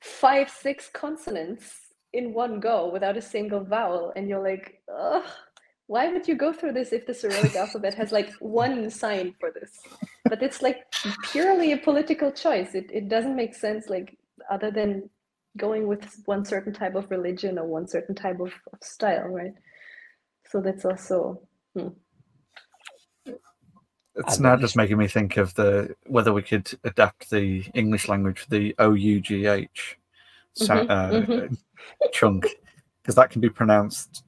five, six consonants in one go without a single vowel. And you're like, ugh, why would you go through this if the Cyrillic [LAUGHS] alphabet has like one sign for this? But it's like purely a political choice. It, it doesn't make sense, like, other than going with one certain type of religion or one certain type of, of style, right? So that's also hmm. it's now just making me think of the whether we could adapt the English language for the O U G H Mhm, uh, mhm. chunk because that can be pronounced.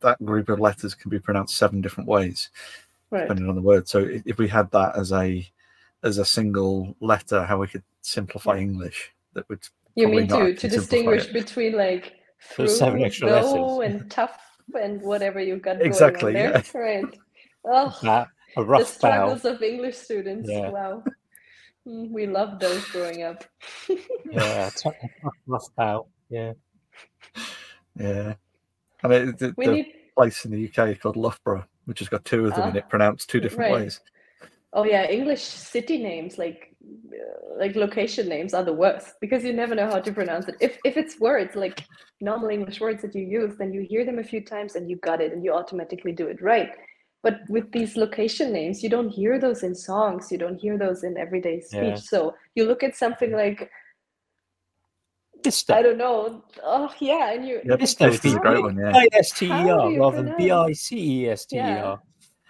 That group of letters can be pronounced seven different ways right. depending on the word. So if we had that as a as a single letter, how we could simplify English, that would You mean to, to distinguish it. between like through, [LAUGHS] Those seven extra go, letters. and tough and whatever you've got Exactly, going on there? [LAUGHS] Right. Oh, That, a the rough bow. struggles of English students. Yeah. Wow. Mm, We loved those growing up. [LAUGHS] Yeah, a rough, rough bow. Yeah. Yeah, and it, the, We the need place in the UK called Loughborough, which has got two of them in Ah, it, pronounced two different right. ways. Oh yeah, English city names like uh, like location names are the worst because you never know how to pronounce it. If if it's words like normal English words that you use, then you hear them a few times and you got it and you automatically do it right. But with these location names, you don't hear those in songs, you don't hear those in everyday speech. Yeah. So you look at something like Bicester. I don't know, oh yeah, and you Yeah, Bicester would Bicester's be a great one. Yeah, I S T E How do R you rather than B-I-C-E-S-T-E-R. pronounce- I C E S T E R.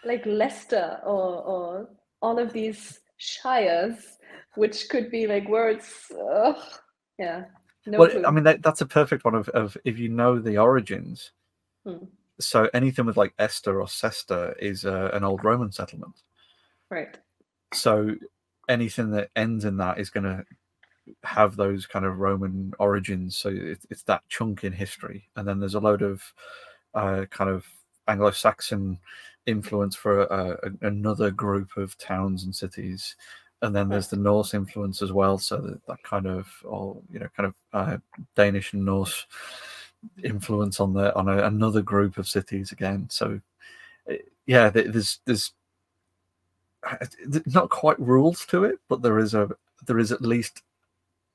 like Leicester or or all of these shires, which could be like words. Ugh, yeah, no well, clue. I mean that, that's a perfect one of, of if you know the origins. Hmm. So anything with like Esther or Sester is uh, an old Roman settlement. right. So anything that ends in that is going to have those kind of Roman origins. So it, it's that chunk in history, and then there's a load of uh, kind of Anglo-Saxon influence for uh, another group of towns and cities, and then there's the Norse influence as well. So that, that kind of, or you know, kind of uh, Danish and Norse influence on the on a, another group of cities again. So uh, yeah, there's there's uh, not quite rules to it, but there is a there is at least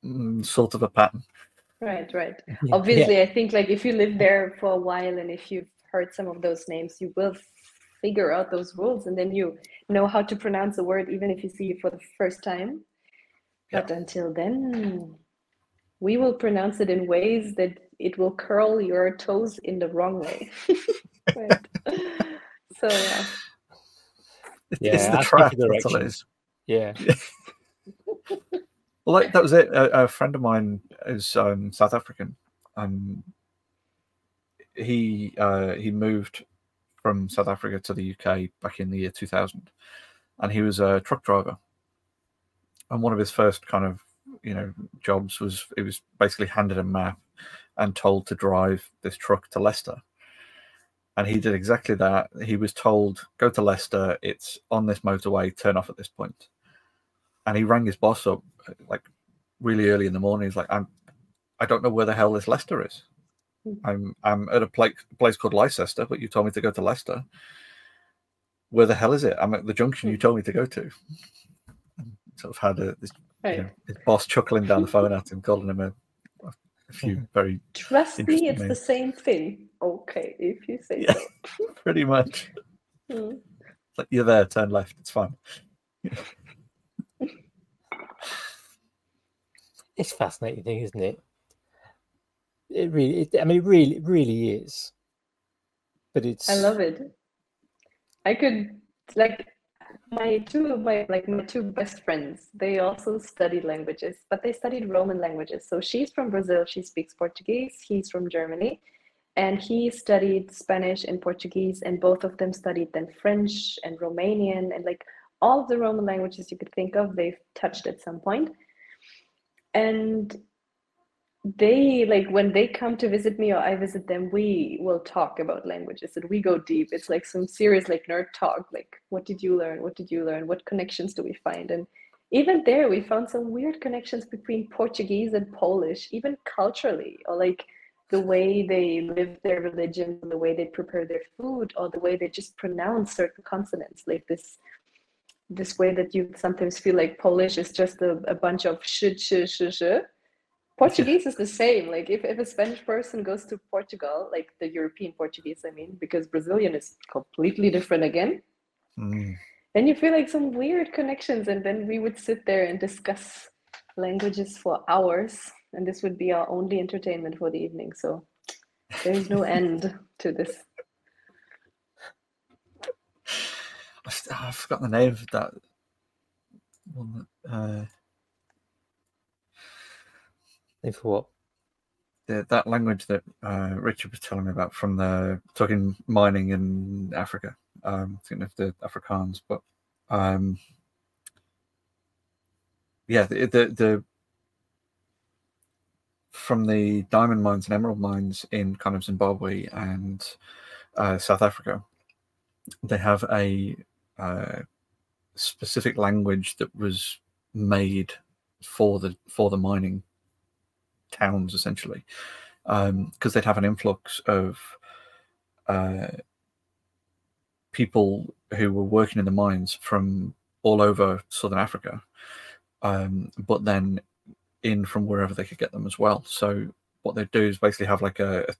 mm, sort of a pattern. Right, right. [LAUGHS] Yeah. Obviously, I think like if you live there for a while and if you've heard some of those names, you will figure out those rules and then you know how to pronounce a word even if you see it for the first time. But until then, we will pronounce it in ways that it will curl your toes in the wrong way. [LAUGHS] right. So yeah. Yeah, it's the ask trap. That's all it Yeah. [LAUGHS] Well, like, that was it. A, a friend of mine is um, South African. Um, he uh, he moved from South Africa to the UK back in the year 2000, and he was a truck driver. And one of his first kind of you know jobs was it was basically handed a map and told to drive this truck to Leicester. And he did exactly that. He was told, "Go to Leicester. It's on this motorway. Turn off at this point." and he rang his boss up like really early in the morning. He's like, "I'm, I don't know where the hell this Leicester is. I'm, I'm at a place, place called Leicester, but you told me to go to Leicester. Where the hell is it? I'm at the junction you told me to go to." And [LAUGHS] sort of had a, this, you know, his boss chuckling down the phone at him, calling him a, a few [LAUGHS] very Trust me, it's name. the same thing. Okay, if you say Yeah. so. [LAUGHS] pretty much. Hmm. It's like you're there, turn left. It's fine. It's fascinating thing, isn't it? It really, it, I mean, it really, it really is. But it's. I love it. I could like my two of my like my two best friends. They also studied languages, but they studied Roman languages. So she's from Brazil. She speaks Portuguese. He's from Germany, and he studied Spanish and Portuguese. And both of them studied then French and Romanian and like all the Roman languages you could think of. They've touched at some point, and they like when they come to visit me or I visit them, we will talk about languages and we go deep. It's like some serious like nerd talk. Like, what did you learn? What did you learn? What connections do we find? And even there, we found some weird connections between Portuguese and Polish, even culturally, or like the way they live their religion, the way they prepare their food, or the way they just pronounce certain consonants. Like this, this way that you sometimes feel like Polish is just a, a bunch of sh sh sh sh. Portuguese is the same. Like if, if a Spanish person goes to Portugal, like the European Portuguese, I mean, because Brazilian is completely different again, Mm. then you feel like some weird connections. And then we would sit there and discuss languages for hours. And this would be our only entertainment for the evening. So there's no end to this. I f- I forgot the name of that one. that, Uh, For what? the, that language that uh, Richard was telling me about from the talking mining in Africa. Um, thinking of the Afrikaans, but um, yeah, the, the the from the diamond mines and emerald mines in kind of Zimbabwe and uh, South Africa, they have a uh, specific language that was made for the for the mining towns essentially because they'd have an influx of uh, people who were working in the mines from all over southern Africa, um, but then in from wherever they could get them as well. So what they do is basically have like a, a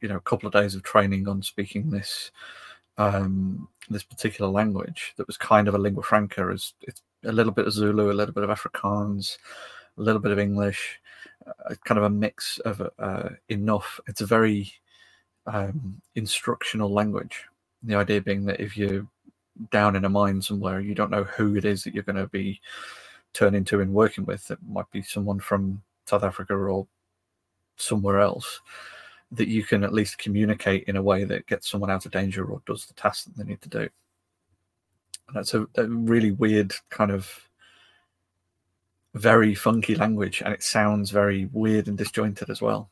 you know a couple of days of training on speaking this um, this particular language that was kind of a lingua franca as it's a little bit of Zulu, a little bit of Afrikaans, a little bit of English, uh, kind of a mix of uh, enough. It's a very um, instructional language. The idea being that if you're down in a mine somewhere, you don't know who it is that you're going to be turning to and working with. It might be someone from South Africa or somewhere else that you can at least communicate in a way that gets someone out of danger or does the task that they need to do. And that's a, a really weird kind of very funky language and it sounds very weird and disjointed as well.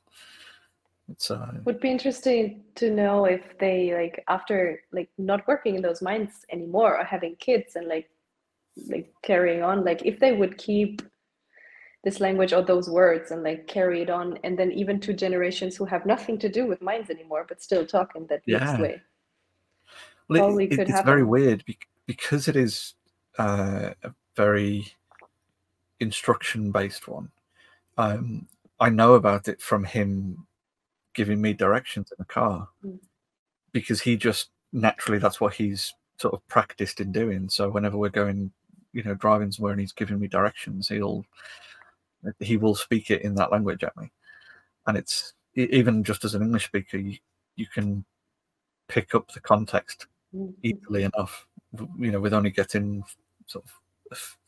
It's uh Would be interesting to know if they like after like not working in those mines anymore or having kids and like like carrying on, like if they would keep this language or those words and like carry it on and then even to generations who have nothing to do with mines anymore but still talk in that Yeah. way. well, it- it- it's very weird bec- because it is uh, a very instruction based one. Um, I know about it from him giving me directions in the car Mm. because he just naturally that's what he's sort of practiced in doing. So whenever we're going you know driving somewhere and he's giving me directions, he'll he will speak it in that language at me, and it's even just as an English speaker, you, you can pick up the context Mhm. easily enough, you know, with only getting sort of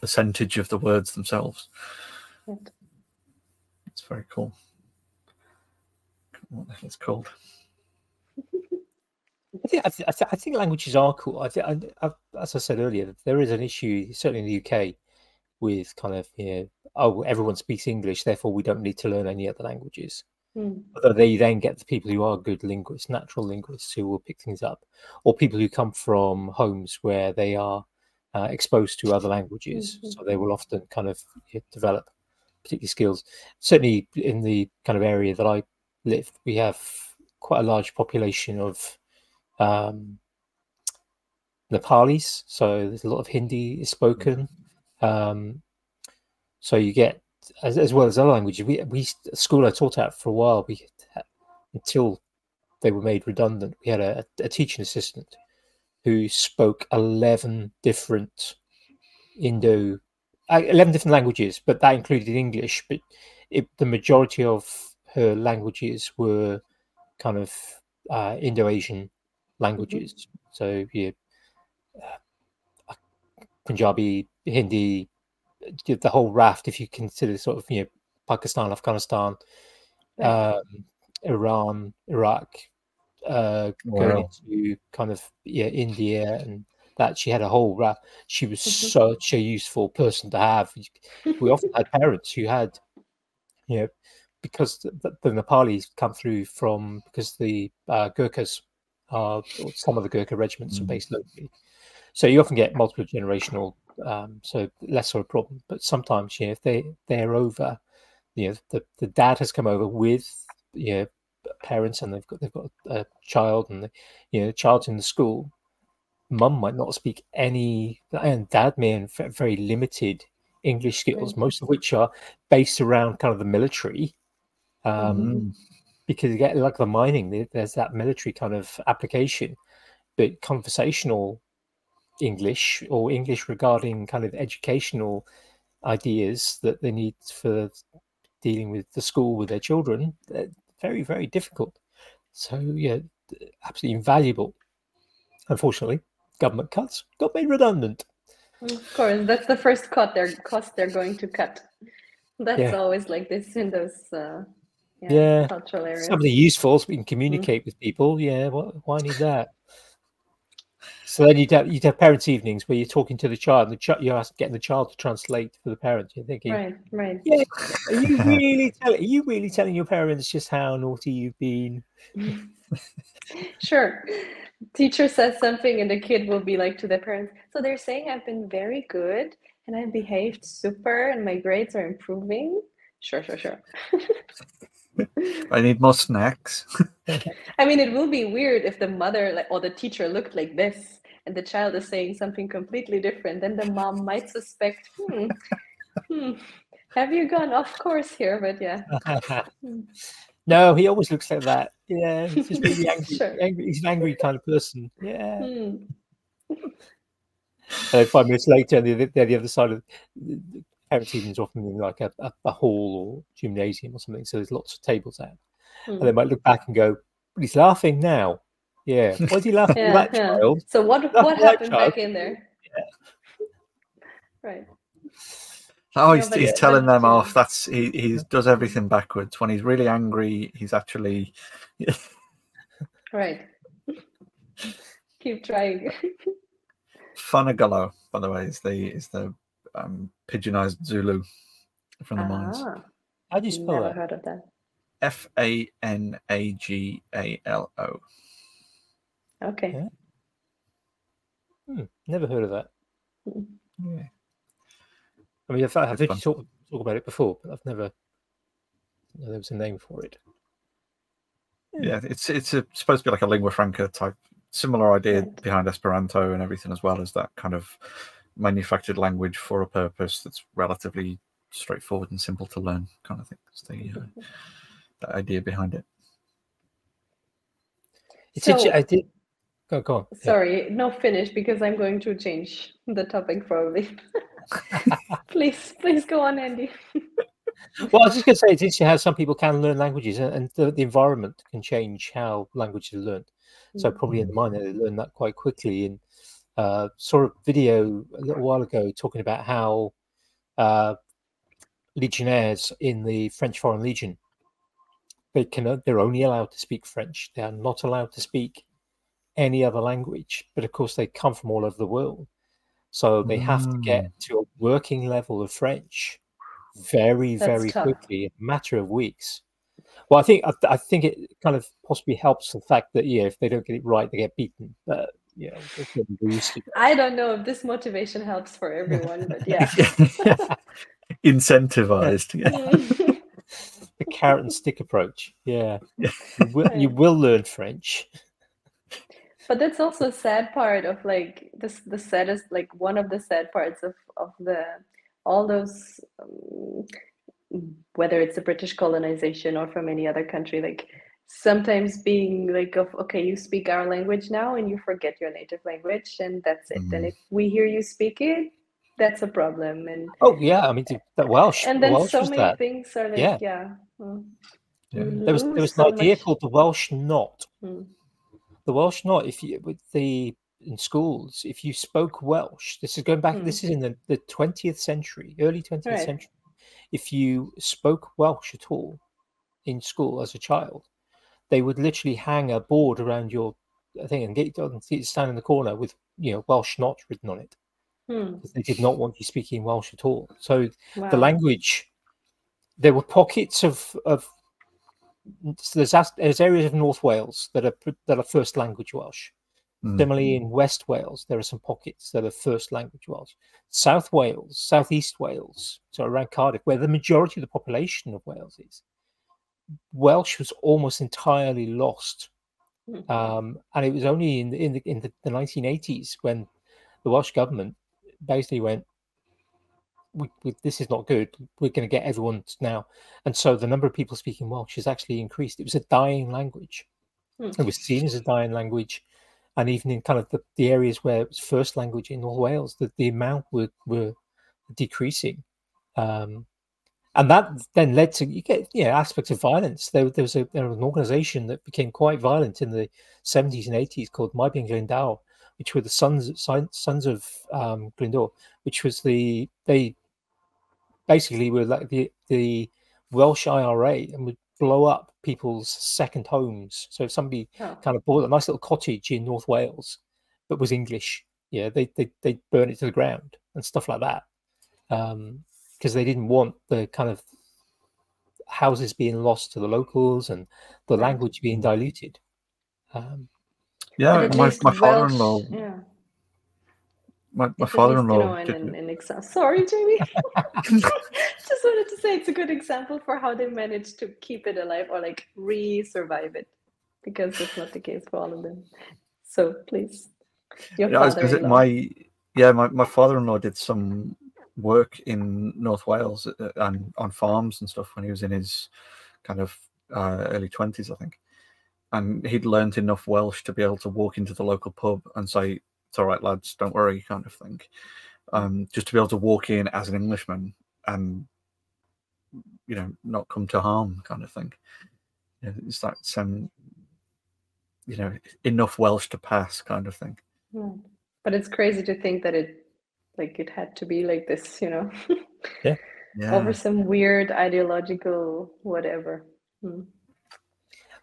percentage of the words themselves. Right. It's very cool. What the hell it's called? [LAUGHS] I think I, th- I, th- I think languages are cool. I, th- I, I, as I said earlier, there is an issue certainly in the UK with kind of you know, oh, everyone speaks English, therefore we don't need to learn any other languages. Mm. Although they then get the people who are good linguists, natural linguists, who will pick things up, or people who come from homes where they are uh, exposed to other languages, Mhm. so they will often kind of develop particular skills. Certainly in the kind of area that I live, we have quite a large population of um, Nepalis, so there's a lot of Hindi is spoken. Um, so you get as, as well as other languages. We we school I taught at for a while. We had, until they were made redundant. We had a, a teaching assistant who spoke eleven different Indo, uh, eleven different languages, but that included English. But it, the majority of her languages were kind of uh, Indo-Asian languages. So yeah, uh, Punjabi, Hindi, the whole raft. If you consider sort of you know Pakistan, Afghanistan, um, Iran, Iraq, uh, going Wow. into kind of yeah India and that she had a whole raft. She was Mhm. such a useful person to have. We [LAUGHS] often had parents who had, you know, because the, the- the Nepalis come through from because the uh, Gurkhas are or some of the Gurkha regiments are Mhm. based locally. So you often get multiple generational, um, so less of a problem. But sometimes, you know, if they they're over, you know, the, the dad has come over with you know parents and they've got they've got a child and the, you know the child's in the school. Mum might not speak any, and dad may have very limited English skills, most of which are based around kind of the military. Um, Mm. because you get like the mining, there's that military kind of application, but conversational English or English regarding kind of educational ideas that they need for dealing with the school with their children, very, very difficult. So, yeah, absolutely invaluable. Unfortunately, government cuts got made redundant. Of course, that's the first cut they're cost they're going to cut. That's Yeah. always like this in those uh, yeah, Yeah. cultural areas. Something useful so we can communicate with people. Yeah, why need that? So then you'd have, you'd have parents' evenings where you're talking to the child, and the ch- you're getting the child to translate for the parents. You're thinking, Right, right. yeah, are you really telling? Are you really telling your parents just how naughty you've been? [LAUGHS] Sure. Teacher says something and the kid will be like to the parents, so they're saying I've been very good and I've behaved super and my grades are improving. Sure, sure, sure. [LAUGHS] [LAUGHS] I need more snacks. [LAUGHS] I mean, it will be weird if the mother like or the teacher looked like this and the child is saying something completely different. Then the mom might suspect, hmm, hmm, have you gone off course here? But yeah. [LAUGHS] no, he always looks like that. Yeah, he's just really angry. Sure. angry. He's an angry kind of person. Yeah. Hmm. And five minutes later, they're, they're the other side of the the parents' evenings, often in like a, a, a hall or gymnasium or something. So there's lots of tables out. And they Hmm. might look back and go, but he's laughing now. Yeah. Why is he laughing Yeah, at that yeah. [LAUGHS] child? So what what like happened back in there? Yeah. Right. Oh, he's, he's telling them off. That's he, he does everything backwards. When he's really angry, he's actually [LAUGHS] Right. Keep trying. [LAUGHS] Fanagalo, by the way, is the is the um, pidginized Zulu from the mines. Ah, How do you spell never that? heard of that. F A N A G A L O. Okay. Yeah. Hmm, never heard of that. Yeah. I mean, I've, I've heard you talk, talk about it before, but I've never know there was a name for it. yeah, it's it's a, supposed to be like a lingua franca type, similar idea Right. behind Esperanto and everything as well as that kind of manufactured language for a purpose that's relatively straightforward and simple to learn, kind of thing. It's the, uh, the idea behind it. It's So- inter- I did. Go, go on. Yeah. Sorry, no finish because I'm going to change the topic probably. [LAUGHS] please, please go on, Andy. [LAUGHS] Well, I was just going to say, it's interesting how some people can learn languages, and, and the, the environment can change how languages are learned. So probably in the mine, they learn that quite quickly. And uh, saw a video a little while ago talking about how uh, legionnaires in the French Foreign Legion they can they're only allowed to speak French. They are not allowed to speak any other language. But of course, they come from all over the world, so they have to get to a working level of French very, That's very tough. quickly, in a matter of weeks. Well, I think I, I think it kind of possibly helps the fact that yeah, if they don't get it right, they get beaten. But yeah, that's what we're used to. I don't know if this motivation helps for everyone, but yeah. [LAUGHS] Incentivized. Yeah. [LAUGHS] the carrot and stick approach. Yeah, Yeah. you will, [LAUGHS] you will learn French. But that's also a sad part of like this the saddest like one of the sad parts of of the all those um, whether it's a British colonization or from any other country like sometimes being like of okay you speak our language now and you forget your native language and that's it and Mhm. if we hear you speak it that's a problem and Oh yeah, I mean the, the Welsh. and then Welsh so many that. things are like Yeah. yeah, mm, Yeah. There was there was so an idea much. called the Welsh knot. Mm. The Welsh knot. If you with the in schools, if you spoke Welsh, this is going back. Hmm. This is in the the twentieth century, early twentieth Right. century. If you spoke Welsh at all in school as a child, they would literally hang a board around your thing and get you to stand in the corner with you know Welsh knot written on it Hmm. they did not want you speaking Welsh at all. So Wow. the language there were pockets of of so there's there's areas of North Wales that are that are first language Welsh. Mm. Similarly, in West Wales, there are some pockets that are first language Welsh. South Wales, Southeast Wales, so around Cardiff, where the majority of the population of Wales is, Welsh was almost entirely lost. Mhm. Um, and it was only in the, in the in the, the 1980s when the Welsh government basically went, we, we, "This is not good. We're going to get everyone now." And so the number of people speaking Welsh has actually increased. It was a dying language. Hmm. It was seen as a dying language, and even in kind of the, the areas where it was first language in North Wales, that the amount were were decreasing. Um, and that then led to you get yeah aspects of violence. There, there was a there was an organisation that became quite violent in the seventies and eighties called Meibion Glyndŵr, which were the sons sons of um, Glyndŵr, which was the they basically were like the the Welsh IRA and would blow up people's second homes. So if somebody Oh. kind of bought a nice little cottage in North Wales, but was English, yeah, they they they burn it to the ground and stuff like that, because they didn't want the kind of houses being lost to the locals and the language being diluted. Um, Yeah, my, my father-in-law, yeah. my, my It's at least, father-in-law you know, in did. an, an Sorry, Jamie. [LAUGHS] [LAUGHS] Just wanted to say it's a good example for how they managed to keep it alive or like re-survive it, because it's not the case for all of them. So please, your Yeah, I was gonna say, father-in-law. my yeah, my, my father-in-law did some work in North Wales uh, and on farms and stuff when he was in his kind of uh, early twenties, I think. And he'd learnt enough Welsh to be able to walk into the local pub and say, "It's all right, lads, don't worry," kind of thing. Um, just to be able to walk in as an Englishman and you know not come to harm, kind of thing. Yeah, it's that some you know enough Welsh to pass, kind of thing. Hmm. But it's crazy to think that it, like, it had to be like this, you know, [LAUGHS] Yeah. over some weird ideological whatever. Hmm.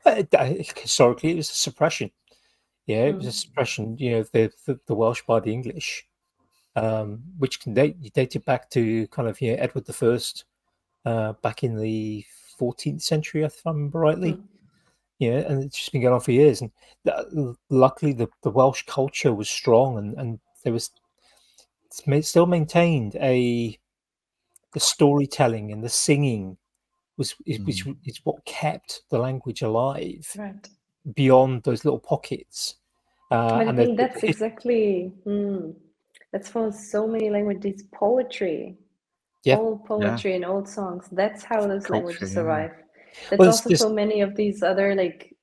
Uh, uh, historically, it was a suppression. Yeah, it was a Mm. suppression. You know, the the, the Welsh by the English, um, which can date dated back to kind of you know, Edward the First, uh, back in the 14th century, if I remember rightly. Mm. Yeah, and it's just been going on for years. And th- luckily, the, the Welsh culture was strong, and and there was still maintained a the storytelling and the singing was is, which is what kept the language alive Right. beyond those little pockets. Uh, But I and the- think that's it- exactly hmm, that's for so many languages. Poetry, Yeah. old poetry and old songs. That's how those Culture, languages yeah. survive. That's Well, it's also just- so many of these other like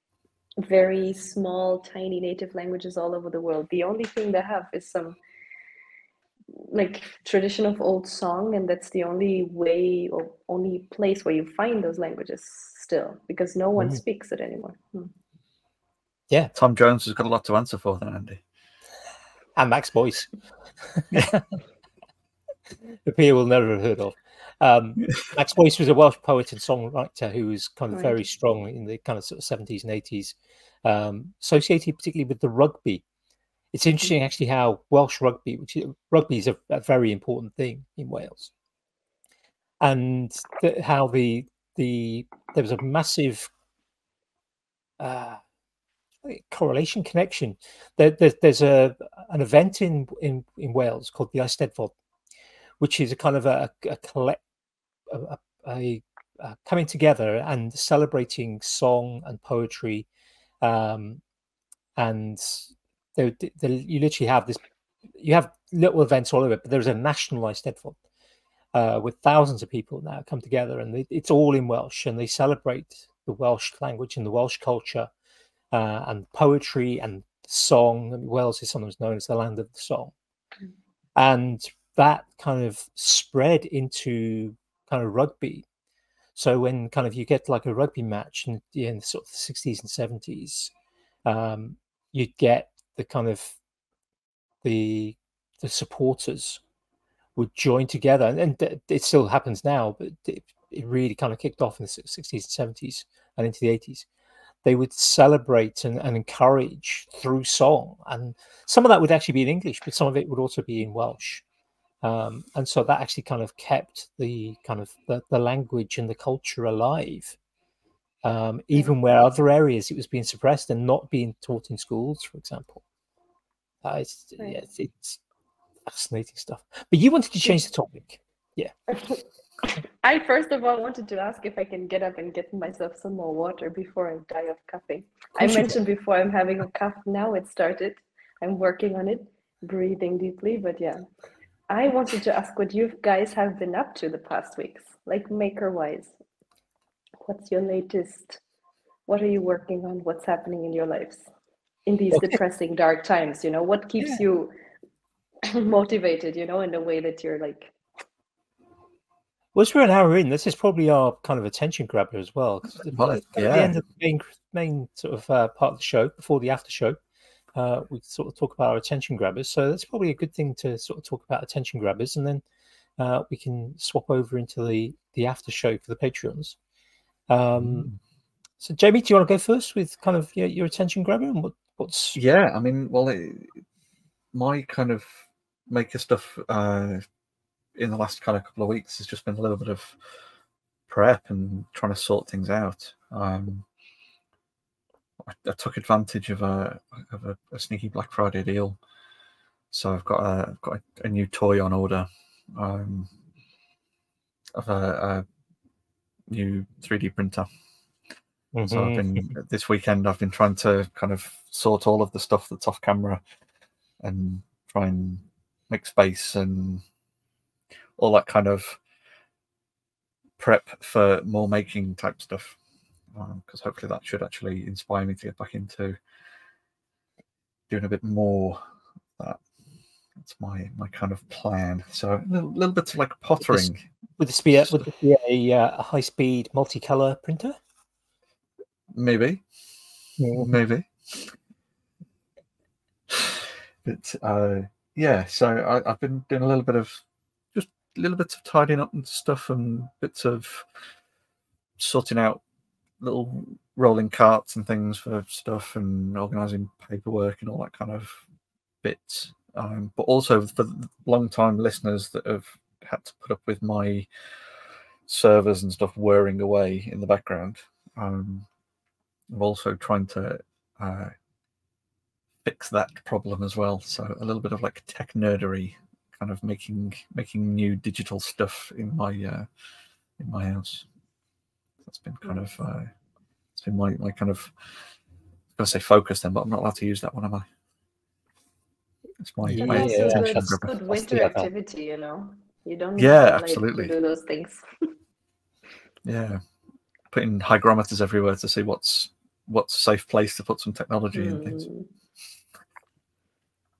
very small, tiny native languages all over the world. The only thing they have is some like tradition of old song, and that's the only way or only place where you find those languages still, because no one Mm. speaks it anymore. Hmm. Yeah, Tom Jones has got a lot to answer for then, Andy. and Max Boyce, [LAUGHS] the Peter will never have heard of. Um, [LAUGHS] Max Boyce was a Welsh poet and songwriter who was kind of Right. very strong in the kind of sort of seventies and eighties, um, associated particularly with the rugby. It's interesting actually how Welsh rugby, which is, rugby is a, a very important thing in Wales, and how the the there was a massive uh, correlation connection. There, there, there's a an event in, in in Wales called the Eisteddfod, which is a kind of a, a collect a, a, a coming together and celebrating song and poetry, um, and you literally have this. You have little events all over, but there's a national Eisteddfod. Uh, with thousands of people now come together, and they, it's all in Welsh, and they celebrate the Welsh language and the Welsh culture, uh, and poetry and song. And Wales is sometimes known as the land of the song, and that kind of spread into kind of rugby. So when kind of you get like a rugby match in, in the sort of 60s and 70s, um, you'd get the kind of the the supporters would join together, and, and it still happens now, but it, it really kind of kicked off in the 60s and 70s and into the 80s they would celebrate and, and encourage through song. And some of that would actually be in English, but some of it would also be in Welsh. Um, and so that actually kind of kept the kind of the, the language and the culture alive, um, even where other areas it was being suppressed and not being taught in schools, for example. Uh, it's, Right. yeah, it's, it's fascinating stuff. But you wanted to change the topic. Yeah. I first of all wanted to ask if I can get up and get myself some more water before I die of coughing. I mentioned before I'm having a cough now. It started. I'm working on it, breathing deeply. But yeah, I wanted to ask what you guys have been up to the past weeks, like maker wise. What's your latest? What are you working on? What's happening in your lives in these Okay. depressing, dark times? You know, what keeps Yeah. you [LAUGHS] motivated? You know, in a way that you're like Once we're an hour in, this is probably our kind of attention grabber as well. 'cause Well, the- at the end of the main, main sort of uh, part of the show, before the after show, uh, we sort of talk about our attention grabbers. So that's probably a good thing to sort of talk about attention grabbers, and then uh, we can swap over into the the after show for the Patreons. Um, so, Jamie, do you want to go first with kind of your, your attention grabber and what, what's Yeah, I mean, well, it, my kind of maker stuff uh, in the last kind of couple of weeks has just been a little bit of prep and trying to sort things out. Um, I, I took advantage of a of a, a sneaky Black Friday deal, so I've got a I've got a, a new toy on order um, of a, new 3D printer. So I've Mhm. been this weekend. I've been trying to kind of sort all of the stuff that's off camera, and try and make space and all that kind of prep for more making type stuff. Because hopefully that should actually inspire me to get back into doing a bit more. of That that's my my kind of plan. So a little, little bit of like pottering. would this be a, would this be a, uh, a high speed multicolor printer? Maybe. maybe. But uh, yeah, so I, I've been doing a little bit of just little bits of tidying up and stuff, and bits of sorting out little rolling carts and things for stuff, and organising paperwork and all that kind of bits. Um, but also for long time listeners that have had to put up with my servers and stuff whirring away in the background. Um, I'm also trying to uh, fix that problem as well. So a little bit of like tech nerdery, kind of making making new digital stuff in my uh, in my house. That's been kind of uh, it's been my my kind of I was gonna say focus then, but I'm not allowed to use that one, am I? It's my, Yeah, my That's yeah, also attention good, good winter activity, you know. You don't need Yeah, sunlight absolutely. to do those things. [LAUGHS] Yeah, putting hygrometers everywhere to see what's what's a safe place to put some technology and things.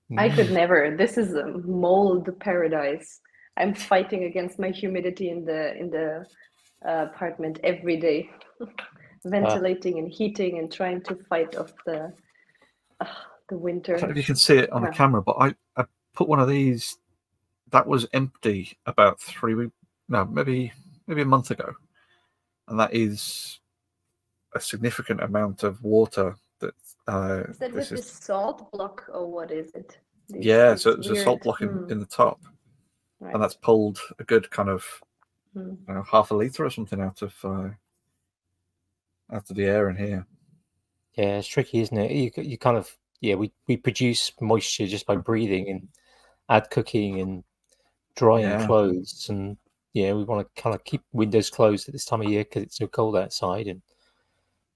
Mm. I could never. This is a mold paradise. I'm fighting against my humidity in the in the uh, apartment every day, [LAUGHS] ventilating and heating and trying to fight off the uh, the winter. I don't know if you can see it on Yeah. the camera, but I, I put one of these that was empty about three weeks, no, maybe maybe a month ago, and that is a significant amount of water that uh, Is that this with is. the salt block or what is it? These- Yeah, these so it's a salt block in, hmm, in the top, right. and that's pulled a good kind of. I don't know, half a liter or something out of uh, out of the air in here. Yeah, it's tricky, isn't it? You you kind of yeah, we we produce moisture just by breathing and add cooking and drying Yeah. clothes, and yeah, we want to kind of keep windows closed at this time of year because it's so cold outside, and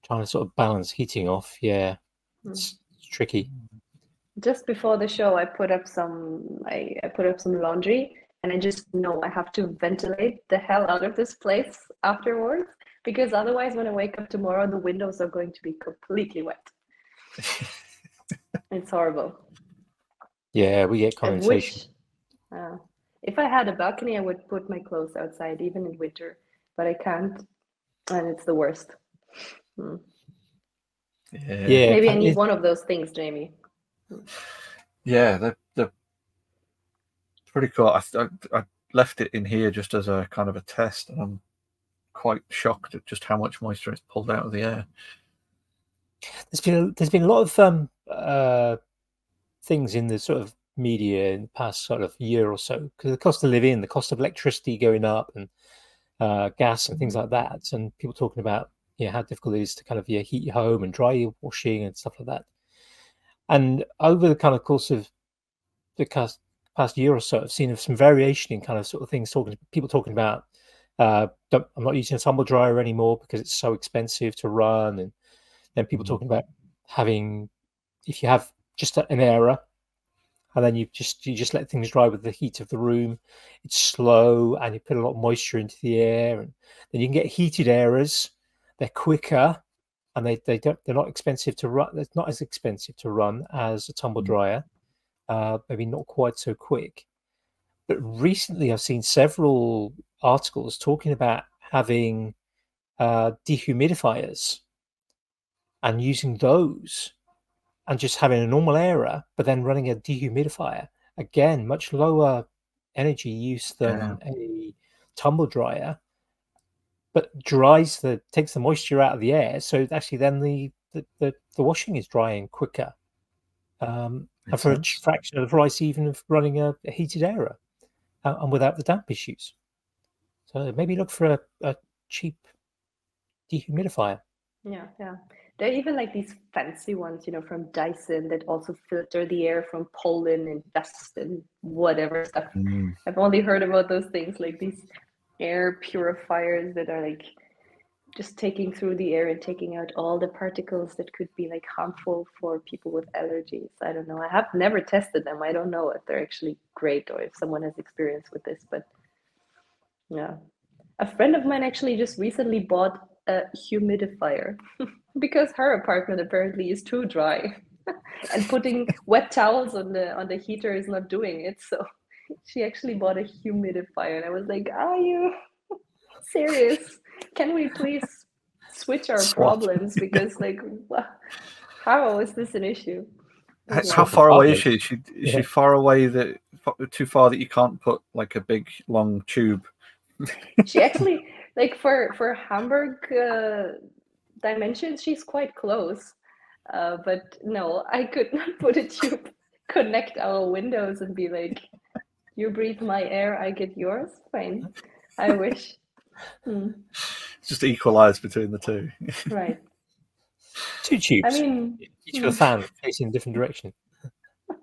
trying to sort of balance heating off. Yeah, Hmm. it's, it's tricky. just before the show i put up some I, I put up some laundry and i just know i have to ventilate the hell out of this place afterwards because otherwise when i wake up tomorrow the windows are going to be completely wet [LAUGHS] it's horrible Yeah, we get I condensation. uh, if i had a balcony i would put my clothes outside even in winter but i can't and it's the worst Hmm. Yeah, Yeah, maybe i need it- one of those things jamie yeah, they're, they're pretty cool. I, I, I left it in here just as a kind of a test, and I'm quite shocked at just how much moisture it's pulled out of the air. There's been a, there's been a lot of um uh things in the sort of media in the past sort of year or so because the cost of living, the cost of electricity going up, and uh, gas and things like that, and people talking about yeah how difficult it is to kind of yeah heat your home and dry your washing and stuff like that. And over the kind of course of the past past year or so, I've seen some variation in kind of sort of things talking people talking about. Uh, don't, I'm not using a tumble dryer anymore because it's so expensive to run, and then people Mhm. talking about having if you have just an area and then you just you just let things dry with the heat of the room it's slow and you put a lot of moisture into the air and then you can get heated areas they're quicker and they, they don't they're not expensive to run it's not as expensive to run as a tumble Mm. dryer uh, maybe not quite so quick but recently i've seen several articles talking about having uh, dehumidifiers and using those and just having a normal area, but then running a dehumidifier. Again, much lower energy use than a tumble dryer, but dries the takes the moisture out of the air. So actually, then the the, the, the washing is drying quicker, um, and for a sense. ch- fraction of the price even of running a, a heated area, uh, and without the damp issues. So maybe look for a, a cheap dehumidifier. Yeah, yeah. There are even like these fancy ones, you know, from Dyson that also filter the air from pollen and dust and whatever stuff. Mm. I've only heard about those things, like these air purifiers that are like just taking through the air and taking out all the particles that could be like harmful for people with allergies. I don't know. I have never tested them. I don't know if they're actually great or if someone has experience with this, but yeah. A friend of mine actually just recently bought a humidifier [LAUGHS] because her apartment apparently is too dry. [LAUGHS] and putting wet towels on the on the heater is not doing it. So [LAUGHS] she actually bought a humidifier and I was like, Are you serious? Can we please switch our Swap. problems? Because like wha- how is this an issue? How, how far away is she? Is she, is Yeah. she far away that too far that you can't put like a big long tube? she actually like for for hamburg uh, dimensions she's quite close. Uh, but no i could [LAUGHS] not put a tube connect our windows and be like you breathe my air i get yours. Fine. I wish. Hmm, Just equalize between the two. right. Two tubes, i mean each with a fan facing a different direction. [LAUGHS]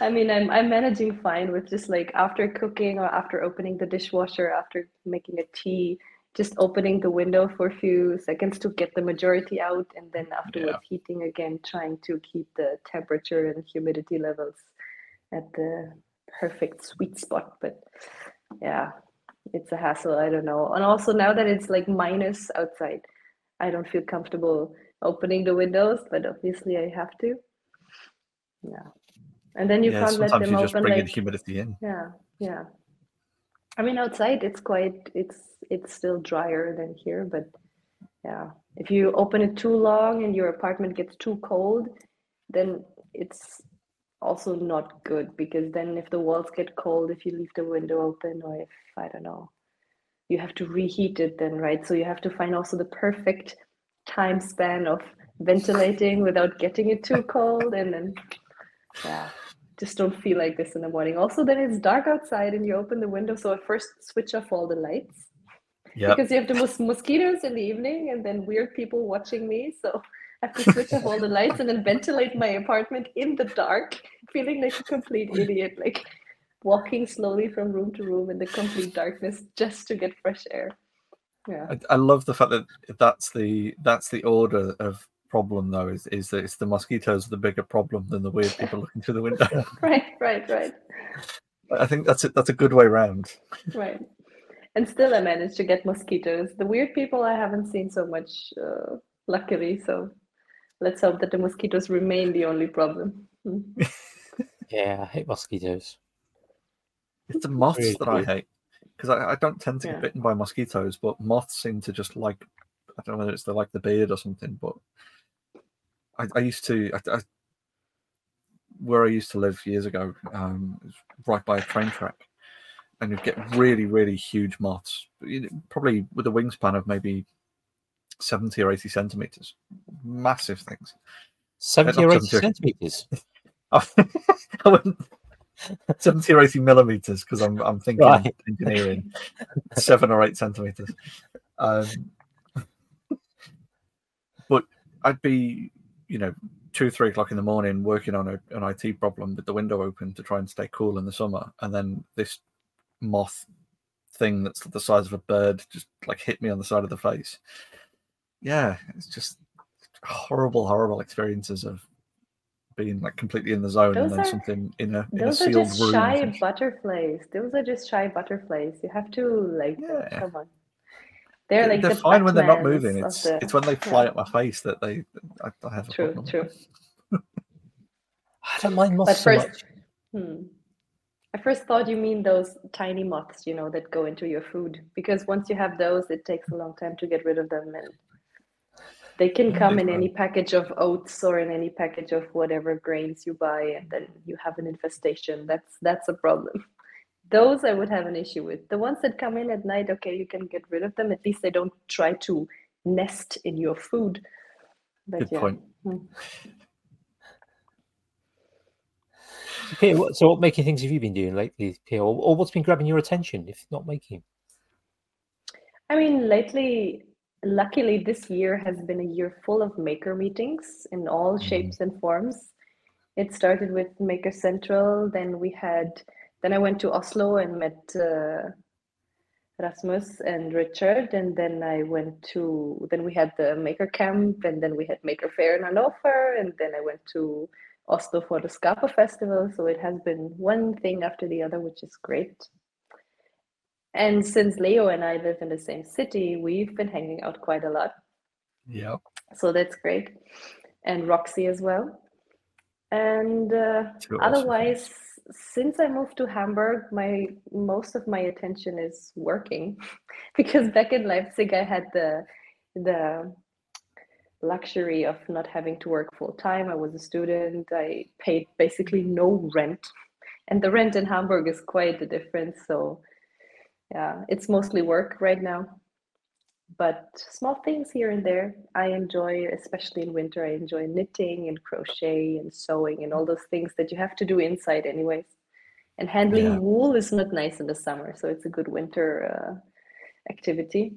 I mean, I'm I'm managing fine with just like after cooking or after opening the dishwasher, after making a tea, just opening the window for a few seconds to get the majority out, and then afterwards heating again, trying to keep the temperature and humidity levels at the perfect sweet spot. But yeah, it's a hassle. I don't know. And also now that it's like minus outside, I don't feel comfortable opening the windows, but obviously I have to. Yeah. And then you yeah, can't let them open like humidity in. yeah, yeah. I mean outside it's quite it's it's still drier than here, but yeah. If you open it too long and your apartment gets too cold, then it's also not good because then if the walls get cold if you leave the window open or if I don't know, you have to reheat it then, right? So you have to find also the perfect time span of ventilating without getting it too cold and then yeah. Just don't feel like this in the morning. Also then it's dark outside and you open the window so I first switch off all the lights. Yeah. because you have the mos- mosquitoes in the evening and then weird people watching me so i have to switch off all the lights and then ventilate my apartment in the dark feeling like a complete idiot like walking slowly from room to room in the complete darkness just to get fresh air. Yeah. I, I love the fact that that's the that's the order of problem though is, is that it's the mosquitoes are the bigger problem than the weird people looking through the window. [LAUGHS] right right right I think that's it. That's a good way round. right and still i managed to get mosquitoes the weird people i haven't seen so much uh, luckily so let's hope that the mosquitoes remain the only problem Hmm. [LAUGHS] Yeah, I hate mosquitoes. It's the moths Really that I hate because I, I don't tend to Yeah. get bitten by mosquitoes, but moths seem to just like I don't know whether it's they like the beard or something, but I, I used to I, I, where I used to live years ago, um, right by a train track, and you'd get really really huge moths, probably with a wingspan of maybe seventy or eighty centimeters, massive things. 70 or 80 70. centimeters. [LAUGHS] I went 70 or 80 millimeters because I'm, I'm thinking Right. engineering, seven or eight centimeters. Um, [LAUGHS] but I'd be, you know, two, three o'clock in the morning working on a, an IT problem with the window open to try and stay cool in the summer. And then this moth thing that's the size of a bird just like hit me on the side of the face. Yeah, it's just horrible, horrible experiences of being like completely in the zone and then are- something in a in a Those are sealed just room. shy butterflies. Those are just shy butterflies. You have to like. Yeah. Come on. They're like they're the fine when they're not moving. It's the- it's when they fly yeah. at my face that they I, I have a True, problem. true. [LAUGHS] I don't mind moths But so first, much. hmm. I first thought you mean those tiny moths, you know, that go into your food. Because once you have those, it takes a long time to get rid of them, and they can come in any package of oats or in any package of whatever grains you buy, and then you have an infestation. That's that's a problem. Those I would have an issue with. The ones that come in at night, okay, you can get rid of them. At least they don't try to nest in your food. But Good yeah. point. Hmm. What, so what making things have you been doing lately, Pia? Or, or what's been grabbing your attention, if not making? I mean, lately, luckily, this year has been a year full of maker meetings in all Mhm. shapes and forms. It started with Maker Central, then we had, then I went to Oslo and met uh, Rasmus and Richard, and then I went to, then we had the Maker Camp, and then we had Maker Faire in Hannover, and then I went to Oslo for the Skapa Festival. So it has been one thing after the other, which is great. And since Leo and I live in the same city, we've been hanging out quite a lot. Yeah. So that's great. And Roxy as well. And uh, Two awesome otherwise, since I moved to Hamburg, my most of my attention is working [LAUGHS] because back in Leipzig I had the the luxury of not having to work full time. I was a student. I paid basically no rent. And the rent in Hamburg is quite the difference. So yeah, it's mostly work right now. But small things here and there I enjoy, especially in winter. I enjoy knitting and crochet and sewing and all those things that you have to do inside, anyways. And handling Yeah. wool is not nice in the summer, so it's a good winter uh, activity.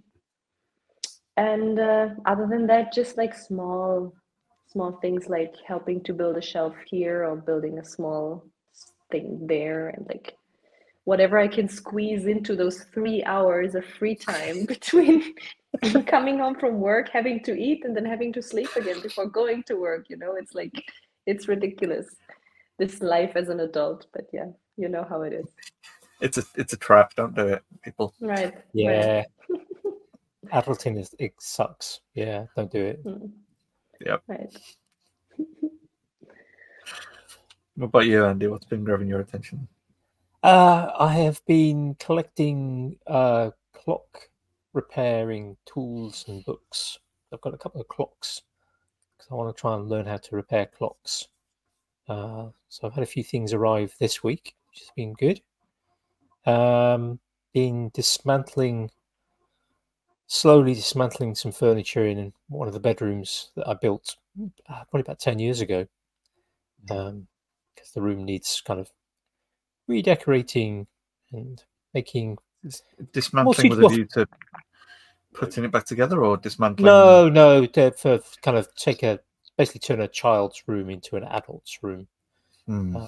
And uh, other than that, just like small, small things like helping to build a shelf here or building a small thing there, and like whatever I can squeeze into those three hours of free time [LAUGHS] between [LAUGHS] coming home from work, having to eat, and then having to sleep again before going to work. You know, it's like it's ridiculous. This life as an adult, but yeah, you know how it is. It's a it's a trap. Don't do it, people. Right. right. Yeah. [LAUGHS] adulting is it sucks. Yeah, don't do it. Mm. Yep. Right. [LAUGHS] What about you, Andy? What's been grabbing your attention? Uh, I have been collecting uh, clock repairing tools and books. I've got a couple of clocks because I want to try and learn how to repair clocks. Uh, so I've had a few things arrive this week, which has been good. Um, been dismantling, slowly dismantling some furniture in one of the bedrooms that I built uh, probably about 10 years ago. Um, because the room needs kind of redecorating and making Dismantling with a view to putting it back together, or dismantling? no no to, for kind of take a basically turn a child's room into an adult's room Hmm. uh,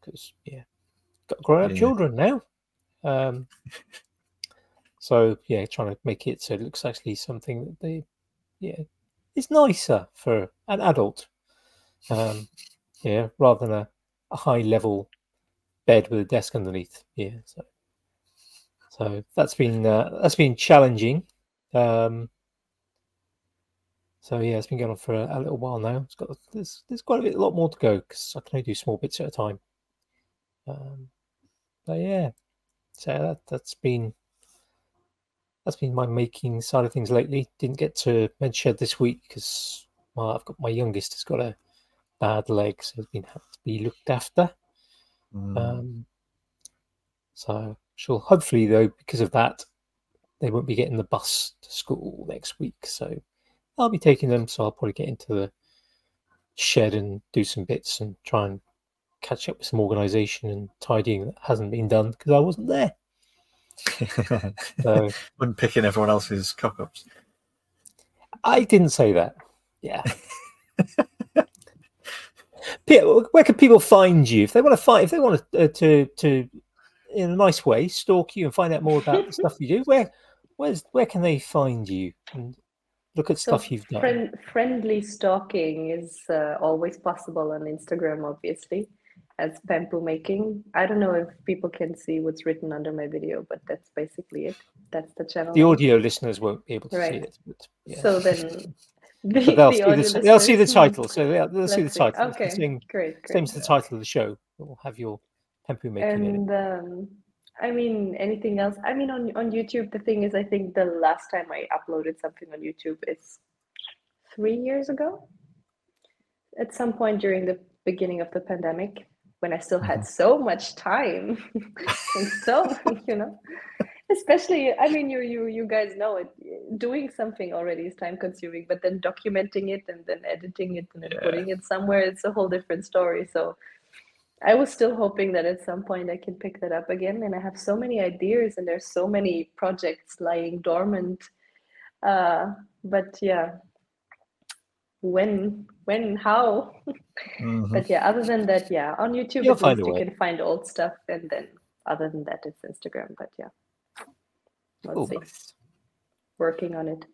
because yeah got grown up Yeah. children now um [LAUGHS] so yeah trying to make it so it looks actually something that they yeah is nicer for an adult um yeah rather than a, a high level bed with a desk underneath yeah so so that's been uh, that's been challenging um so yeah, it's been going on for a, a little while now. It's got there's there's quite a bit, a lot more to go because I can only do small bits at a time. Um, but yeah, so that that's been that's been my making side of things lately. Didn't get to Medshed this week because well, I've got my youngest has got a bad leg, so he's been have to be looked after. Hmm. Um, so sure, hopefully though, because of that, they won't be getting the bus to school next week. So I'll be taking them. So I'll probably get into the shed and do some bits and try and catch up with some organisation and tidying that hasn't been done because I wasn't there. So [LAUGHS] when picking everyone else's cock ups. I didn't say that. Yeah. [LAUGHS] Where can people find you if they want to find if they want to uh, to to in a nice way stalk you and find out more about the stuff you do? Where where's where can they find you and look at So stuff you've done? friend, friendly stalking is uh, always possible on Instagram, obviously, as Pempu making. I don't know if people can see what's written under my video, but that's basically it. That's the channel. The audio listeners won't be able to see it, but yeah. So then, [LAUGHS] the, they'll, the see the, they'll see the title. So they'll, they'll see the title. Okay, Same, great, great. same as the title of the show. We'll have your Making in it. And um, I mean, anything else? I mean, on on YouTube, the thing is, I think the last time I uploaded something on YouTube is three years ago. At some point during the beginning of the pandemic, when I still had so much time, [LAUGHS] and so [LAUGHS] you know, especially, I mean, you you you guys know it. Doing something already is time consuming, but then documenting it and then editing it and then Yeah. putting it somewhere, it's a whole different story. So. I was still hoping that at some point I can pick that up again. And I have so many ideas and there's so many projects lying dormant. Uh, but yeah, when, when, how? [LAUGHS] Mhm. But yeah, other than that, yeah, on YouTube You'll at find least a you way. can find old stuff. And then other than that, it's Instagram. But yeah, let's Cool. see. Working on it.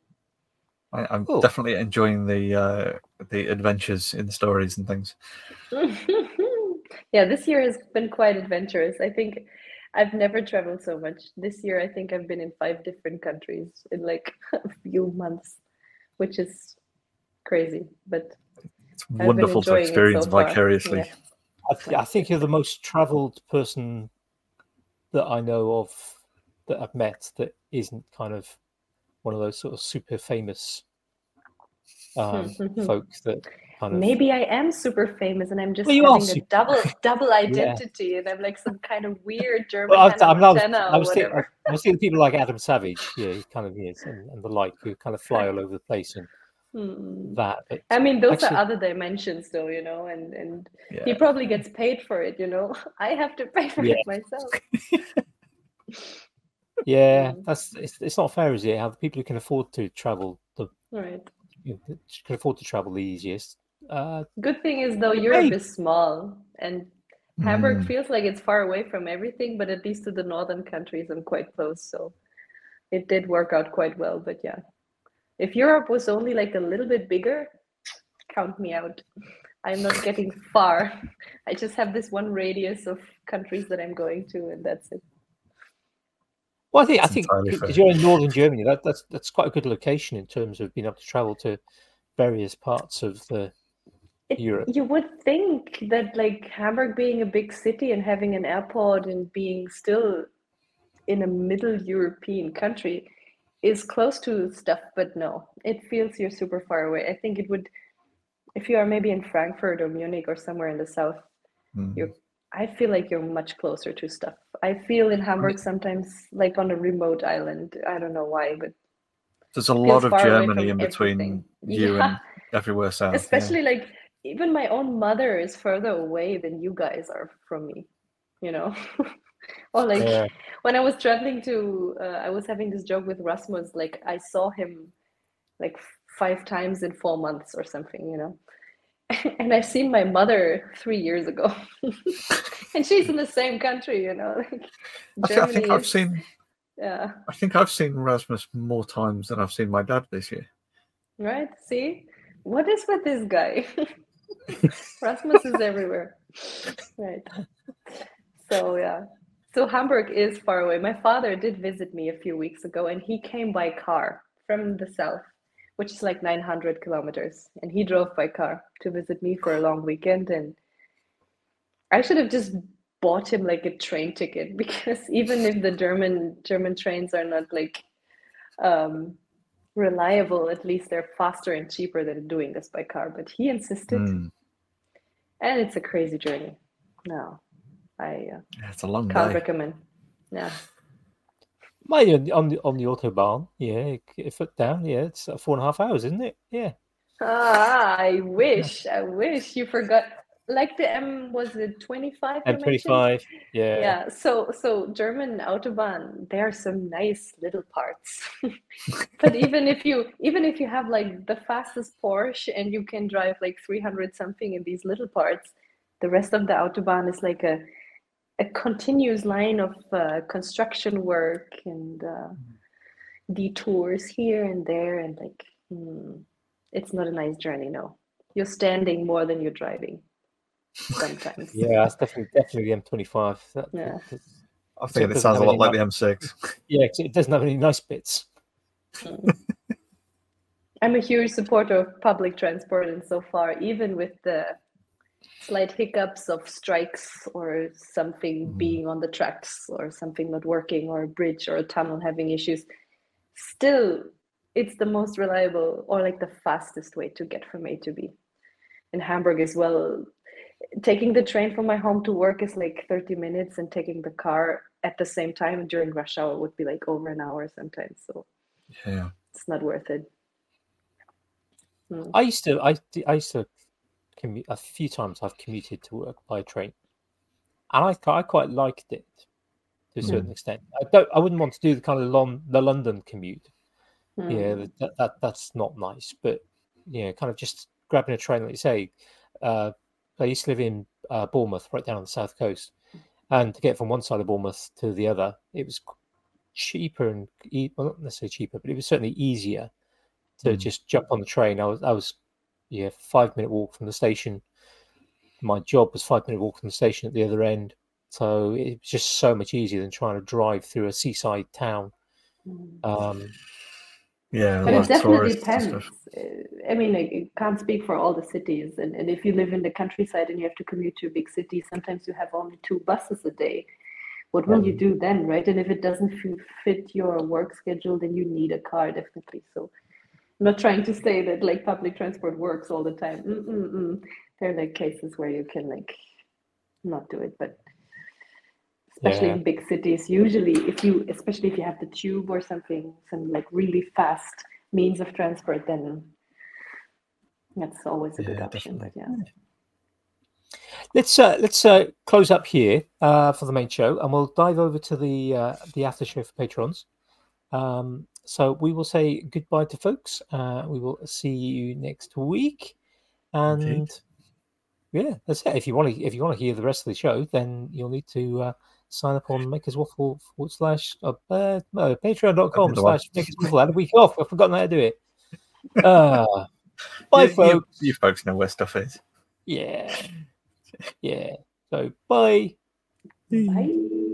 I, I'm Cool. definitely enjoying the uh, the adventures in the stories and things. [LAUGHS] yeah, this year has been quite adventurous. I think I've never traveled so much. This year, I think I've been in five different countries in like [LAUGHS] a few months, which is crazy. But It's been wonderful to enjoying it so experience vicariously. yeah. I, th- I think you're the most travelled person that I know of that I've met that isn't kind of one of those sort of super famous um, [LAUGHS] folks that kind of maybe I am super famous and I'm just Well, having a super- double double identity, and I'm like some kind of weird German Well, I, Hannah I'm not. Montana I or was thinking, whatever. I was thinking people like Adam Savage, yeah, he kind of is, and, and the like, who kind of fly all over the place and Hmm. that. But I mean, those Actually- are other dimensions, though, you know, and and he probably gets paid for it, you know. [LAUGHS] I have to pay for Yeah. it myself. [LAUGHS] yeah, Mm. that's it's, it's not fair, is it? How the people who can afford to travel the Right. you know, can afford to travel the easiest. Uh, Good thing is though Europe Hey. is small and Hamburg Mm. feels like it's far away from everything, but at least to the northern countries I'm quite close, so it did work out quite well. But yeah, if Europe was only like a little bit bigger, count me out. I'm not getting far. I just have this one radius of countries that I'm going to, and that's it. Well, I think I think because you're in northern Germany, that, that's that's quite a good location in terms of being able to travel to various parts of the It, Europe. you would think that like Hamburg being a big city and having an airport and being still in a middle European country is close to stuff, but no, it feels you're super far away. I think it would, if you are maybe in Frankfurt or Munich or somewhere in the south, Mm. you're, I feel like you're much closer to stuff. I feel in Hamburg sometimes like on a remote island. I don't know why, but There's a lot of Germany in between everything. you Yeah. and everywhere south. yeah. especially like even my own mother is further away than you guys are from me you know [LAUGHS] or like Yeah. when i was traveling to uh, i was having this joke with rasmus like i saw him like five times in four months or something you know [LAUGHS] and i've seen my mother three years ago [LAUGHS] and she's in the same country you know like I, I think I've seen. yeah I think I've seen Rasmus more times than I've seen my dad this year. Right? See? What is with this guy? [LAUGHS] Rasmus is everywhere. Right. So, yeah. So, Hamburg is far away. My father did visit me a few weeks ago and he came by car from the south, which is like 900 kilometers. And he drove by car to visit me for a long weekend. And I should have just bought him like a train ticket [LAUGHS] because even if the German German trains are not like um reliable at least they're faster and cheaper than doing this by car but he insisted. Mm. and it's a crazy journey. No i uh, it's a long can't day. recommend. Yeah My on on the on the autobahn, yeah, a foot down, yeah, it's four and a half hours, isn't it? Yeah, ah, i wish i wish you forgot like the m was it 25 M twenty five, yeah, yeah so so german autobahn there are some nice little parts. [LAUGHS] But even if you even if you have like the fastest porsche and you can drive like 300 something in these little parts the rest of the autobahn is like a a continuous line of uh, construction work and uh, detours here and there and like hmm, it's not a nice journey no. You're standing more than you're driving sometimes yeah. That's definitely definitely the M twenty five. Yeah. I think it doesn't sounds a lot any like the M6. Yeah, it doesn't have any nice bits. I'm a huge supporter of public transport, and so far, even with the slight hiccups of strikes or something Mhm. being on the tracks or something not working or a bridge or a tunnel having issues, still, it's the most reliable or like the fastest way to get from A to B. In Hamburg as well, taking the train from my home to work is like 30 minutes, and taking the car at the same time during rush hour would be like over an hour sometimes. So Yeah. it's not worth it. Hmm. I used to, I, I used to commute a few times. I've commuted to work by train, and I, I quite liked it to a certain extent. I don't, I wouldn't want to do the kind of long the London commute. Hmm. Yeah, that, that that's not nice. But yeah, kind of just grabbing a train, like you say. Uh, I used to live in uh, Bournemouth, right down on the south coast, and to get from one side of Bournemouth to the other, it was cheaper and e- well, not necessarily cheaper, but it was certainly easier to Mm. just jump on the train. I was, I was, yeah, five minute walk from the station. My job was five minute walk from the station at the other end, so it was just so much easier than trying to drive through a seaside town. Hmm. Um, Yeah. But it definitely depends. Uh, I mean, I I can't speak for all the cities, and, and if you live in the countryside and you have to commute to a big city, sometimes you have only two buses a day. What will you do then, right? And if it doesn't fit your work schedule, then you need a car definitely. So, I'm not trying to say that like public transport works all the time. Mm-mm-mm. There are like cases where you can like not do it, but especially Yeah. in big cities usually if you especially if you have the tube or something some like really fast means of transport then that's always a good Yeah, option definitely. yeah Let's uh, let's uh, close up here uh, for the main show, and we'll dive over to the uh, the after show for patrons. Um, so we will say goodbye to folks. Uh, we will see you next week, and Indeed. yeah, that's it. If you want to if you want to hear the rest of the show, then you'll need to uh, sign up on Makers Waffle forward slash uh, uh, no, patreon.com the one. slash Makers Waffle. Had a week off. I've forgotten how to do it. [LAUGHS] Uh, bye, You- you- folks. you folks know where stuff is. Yeah. Yeah. So bye. bye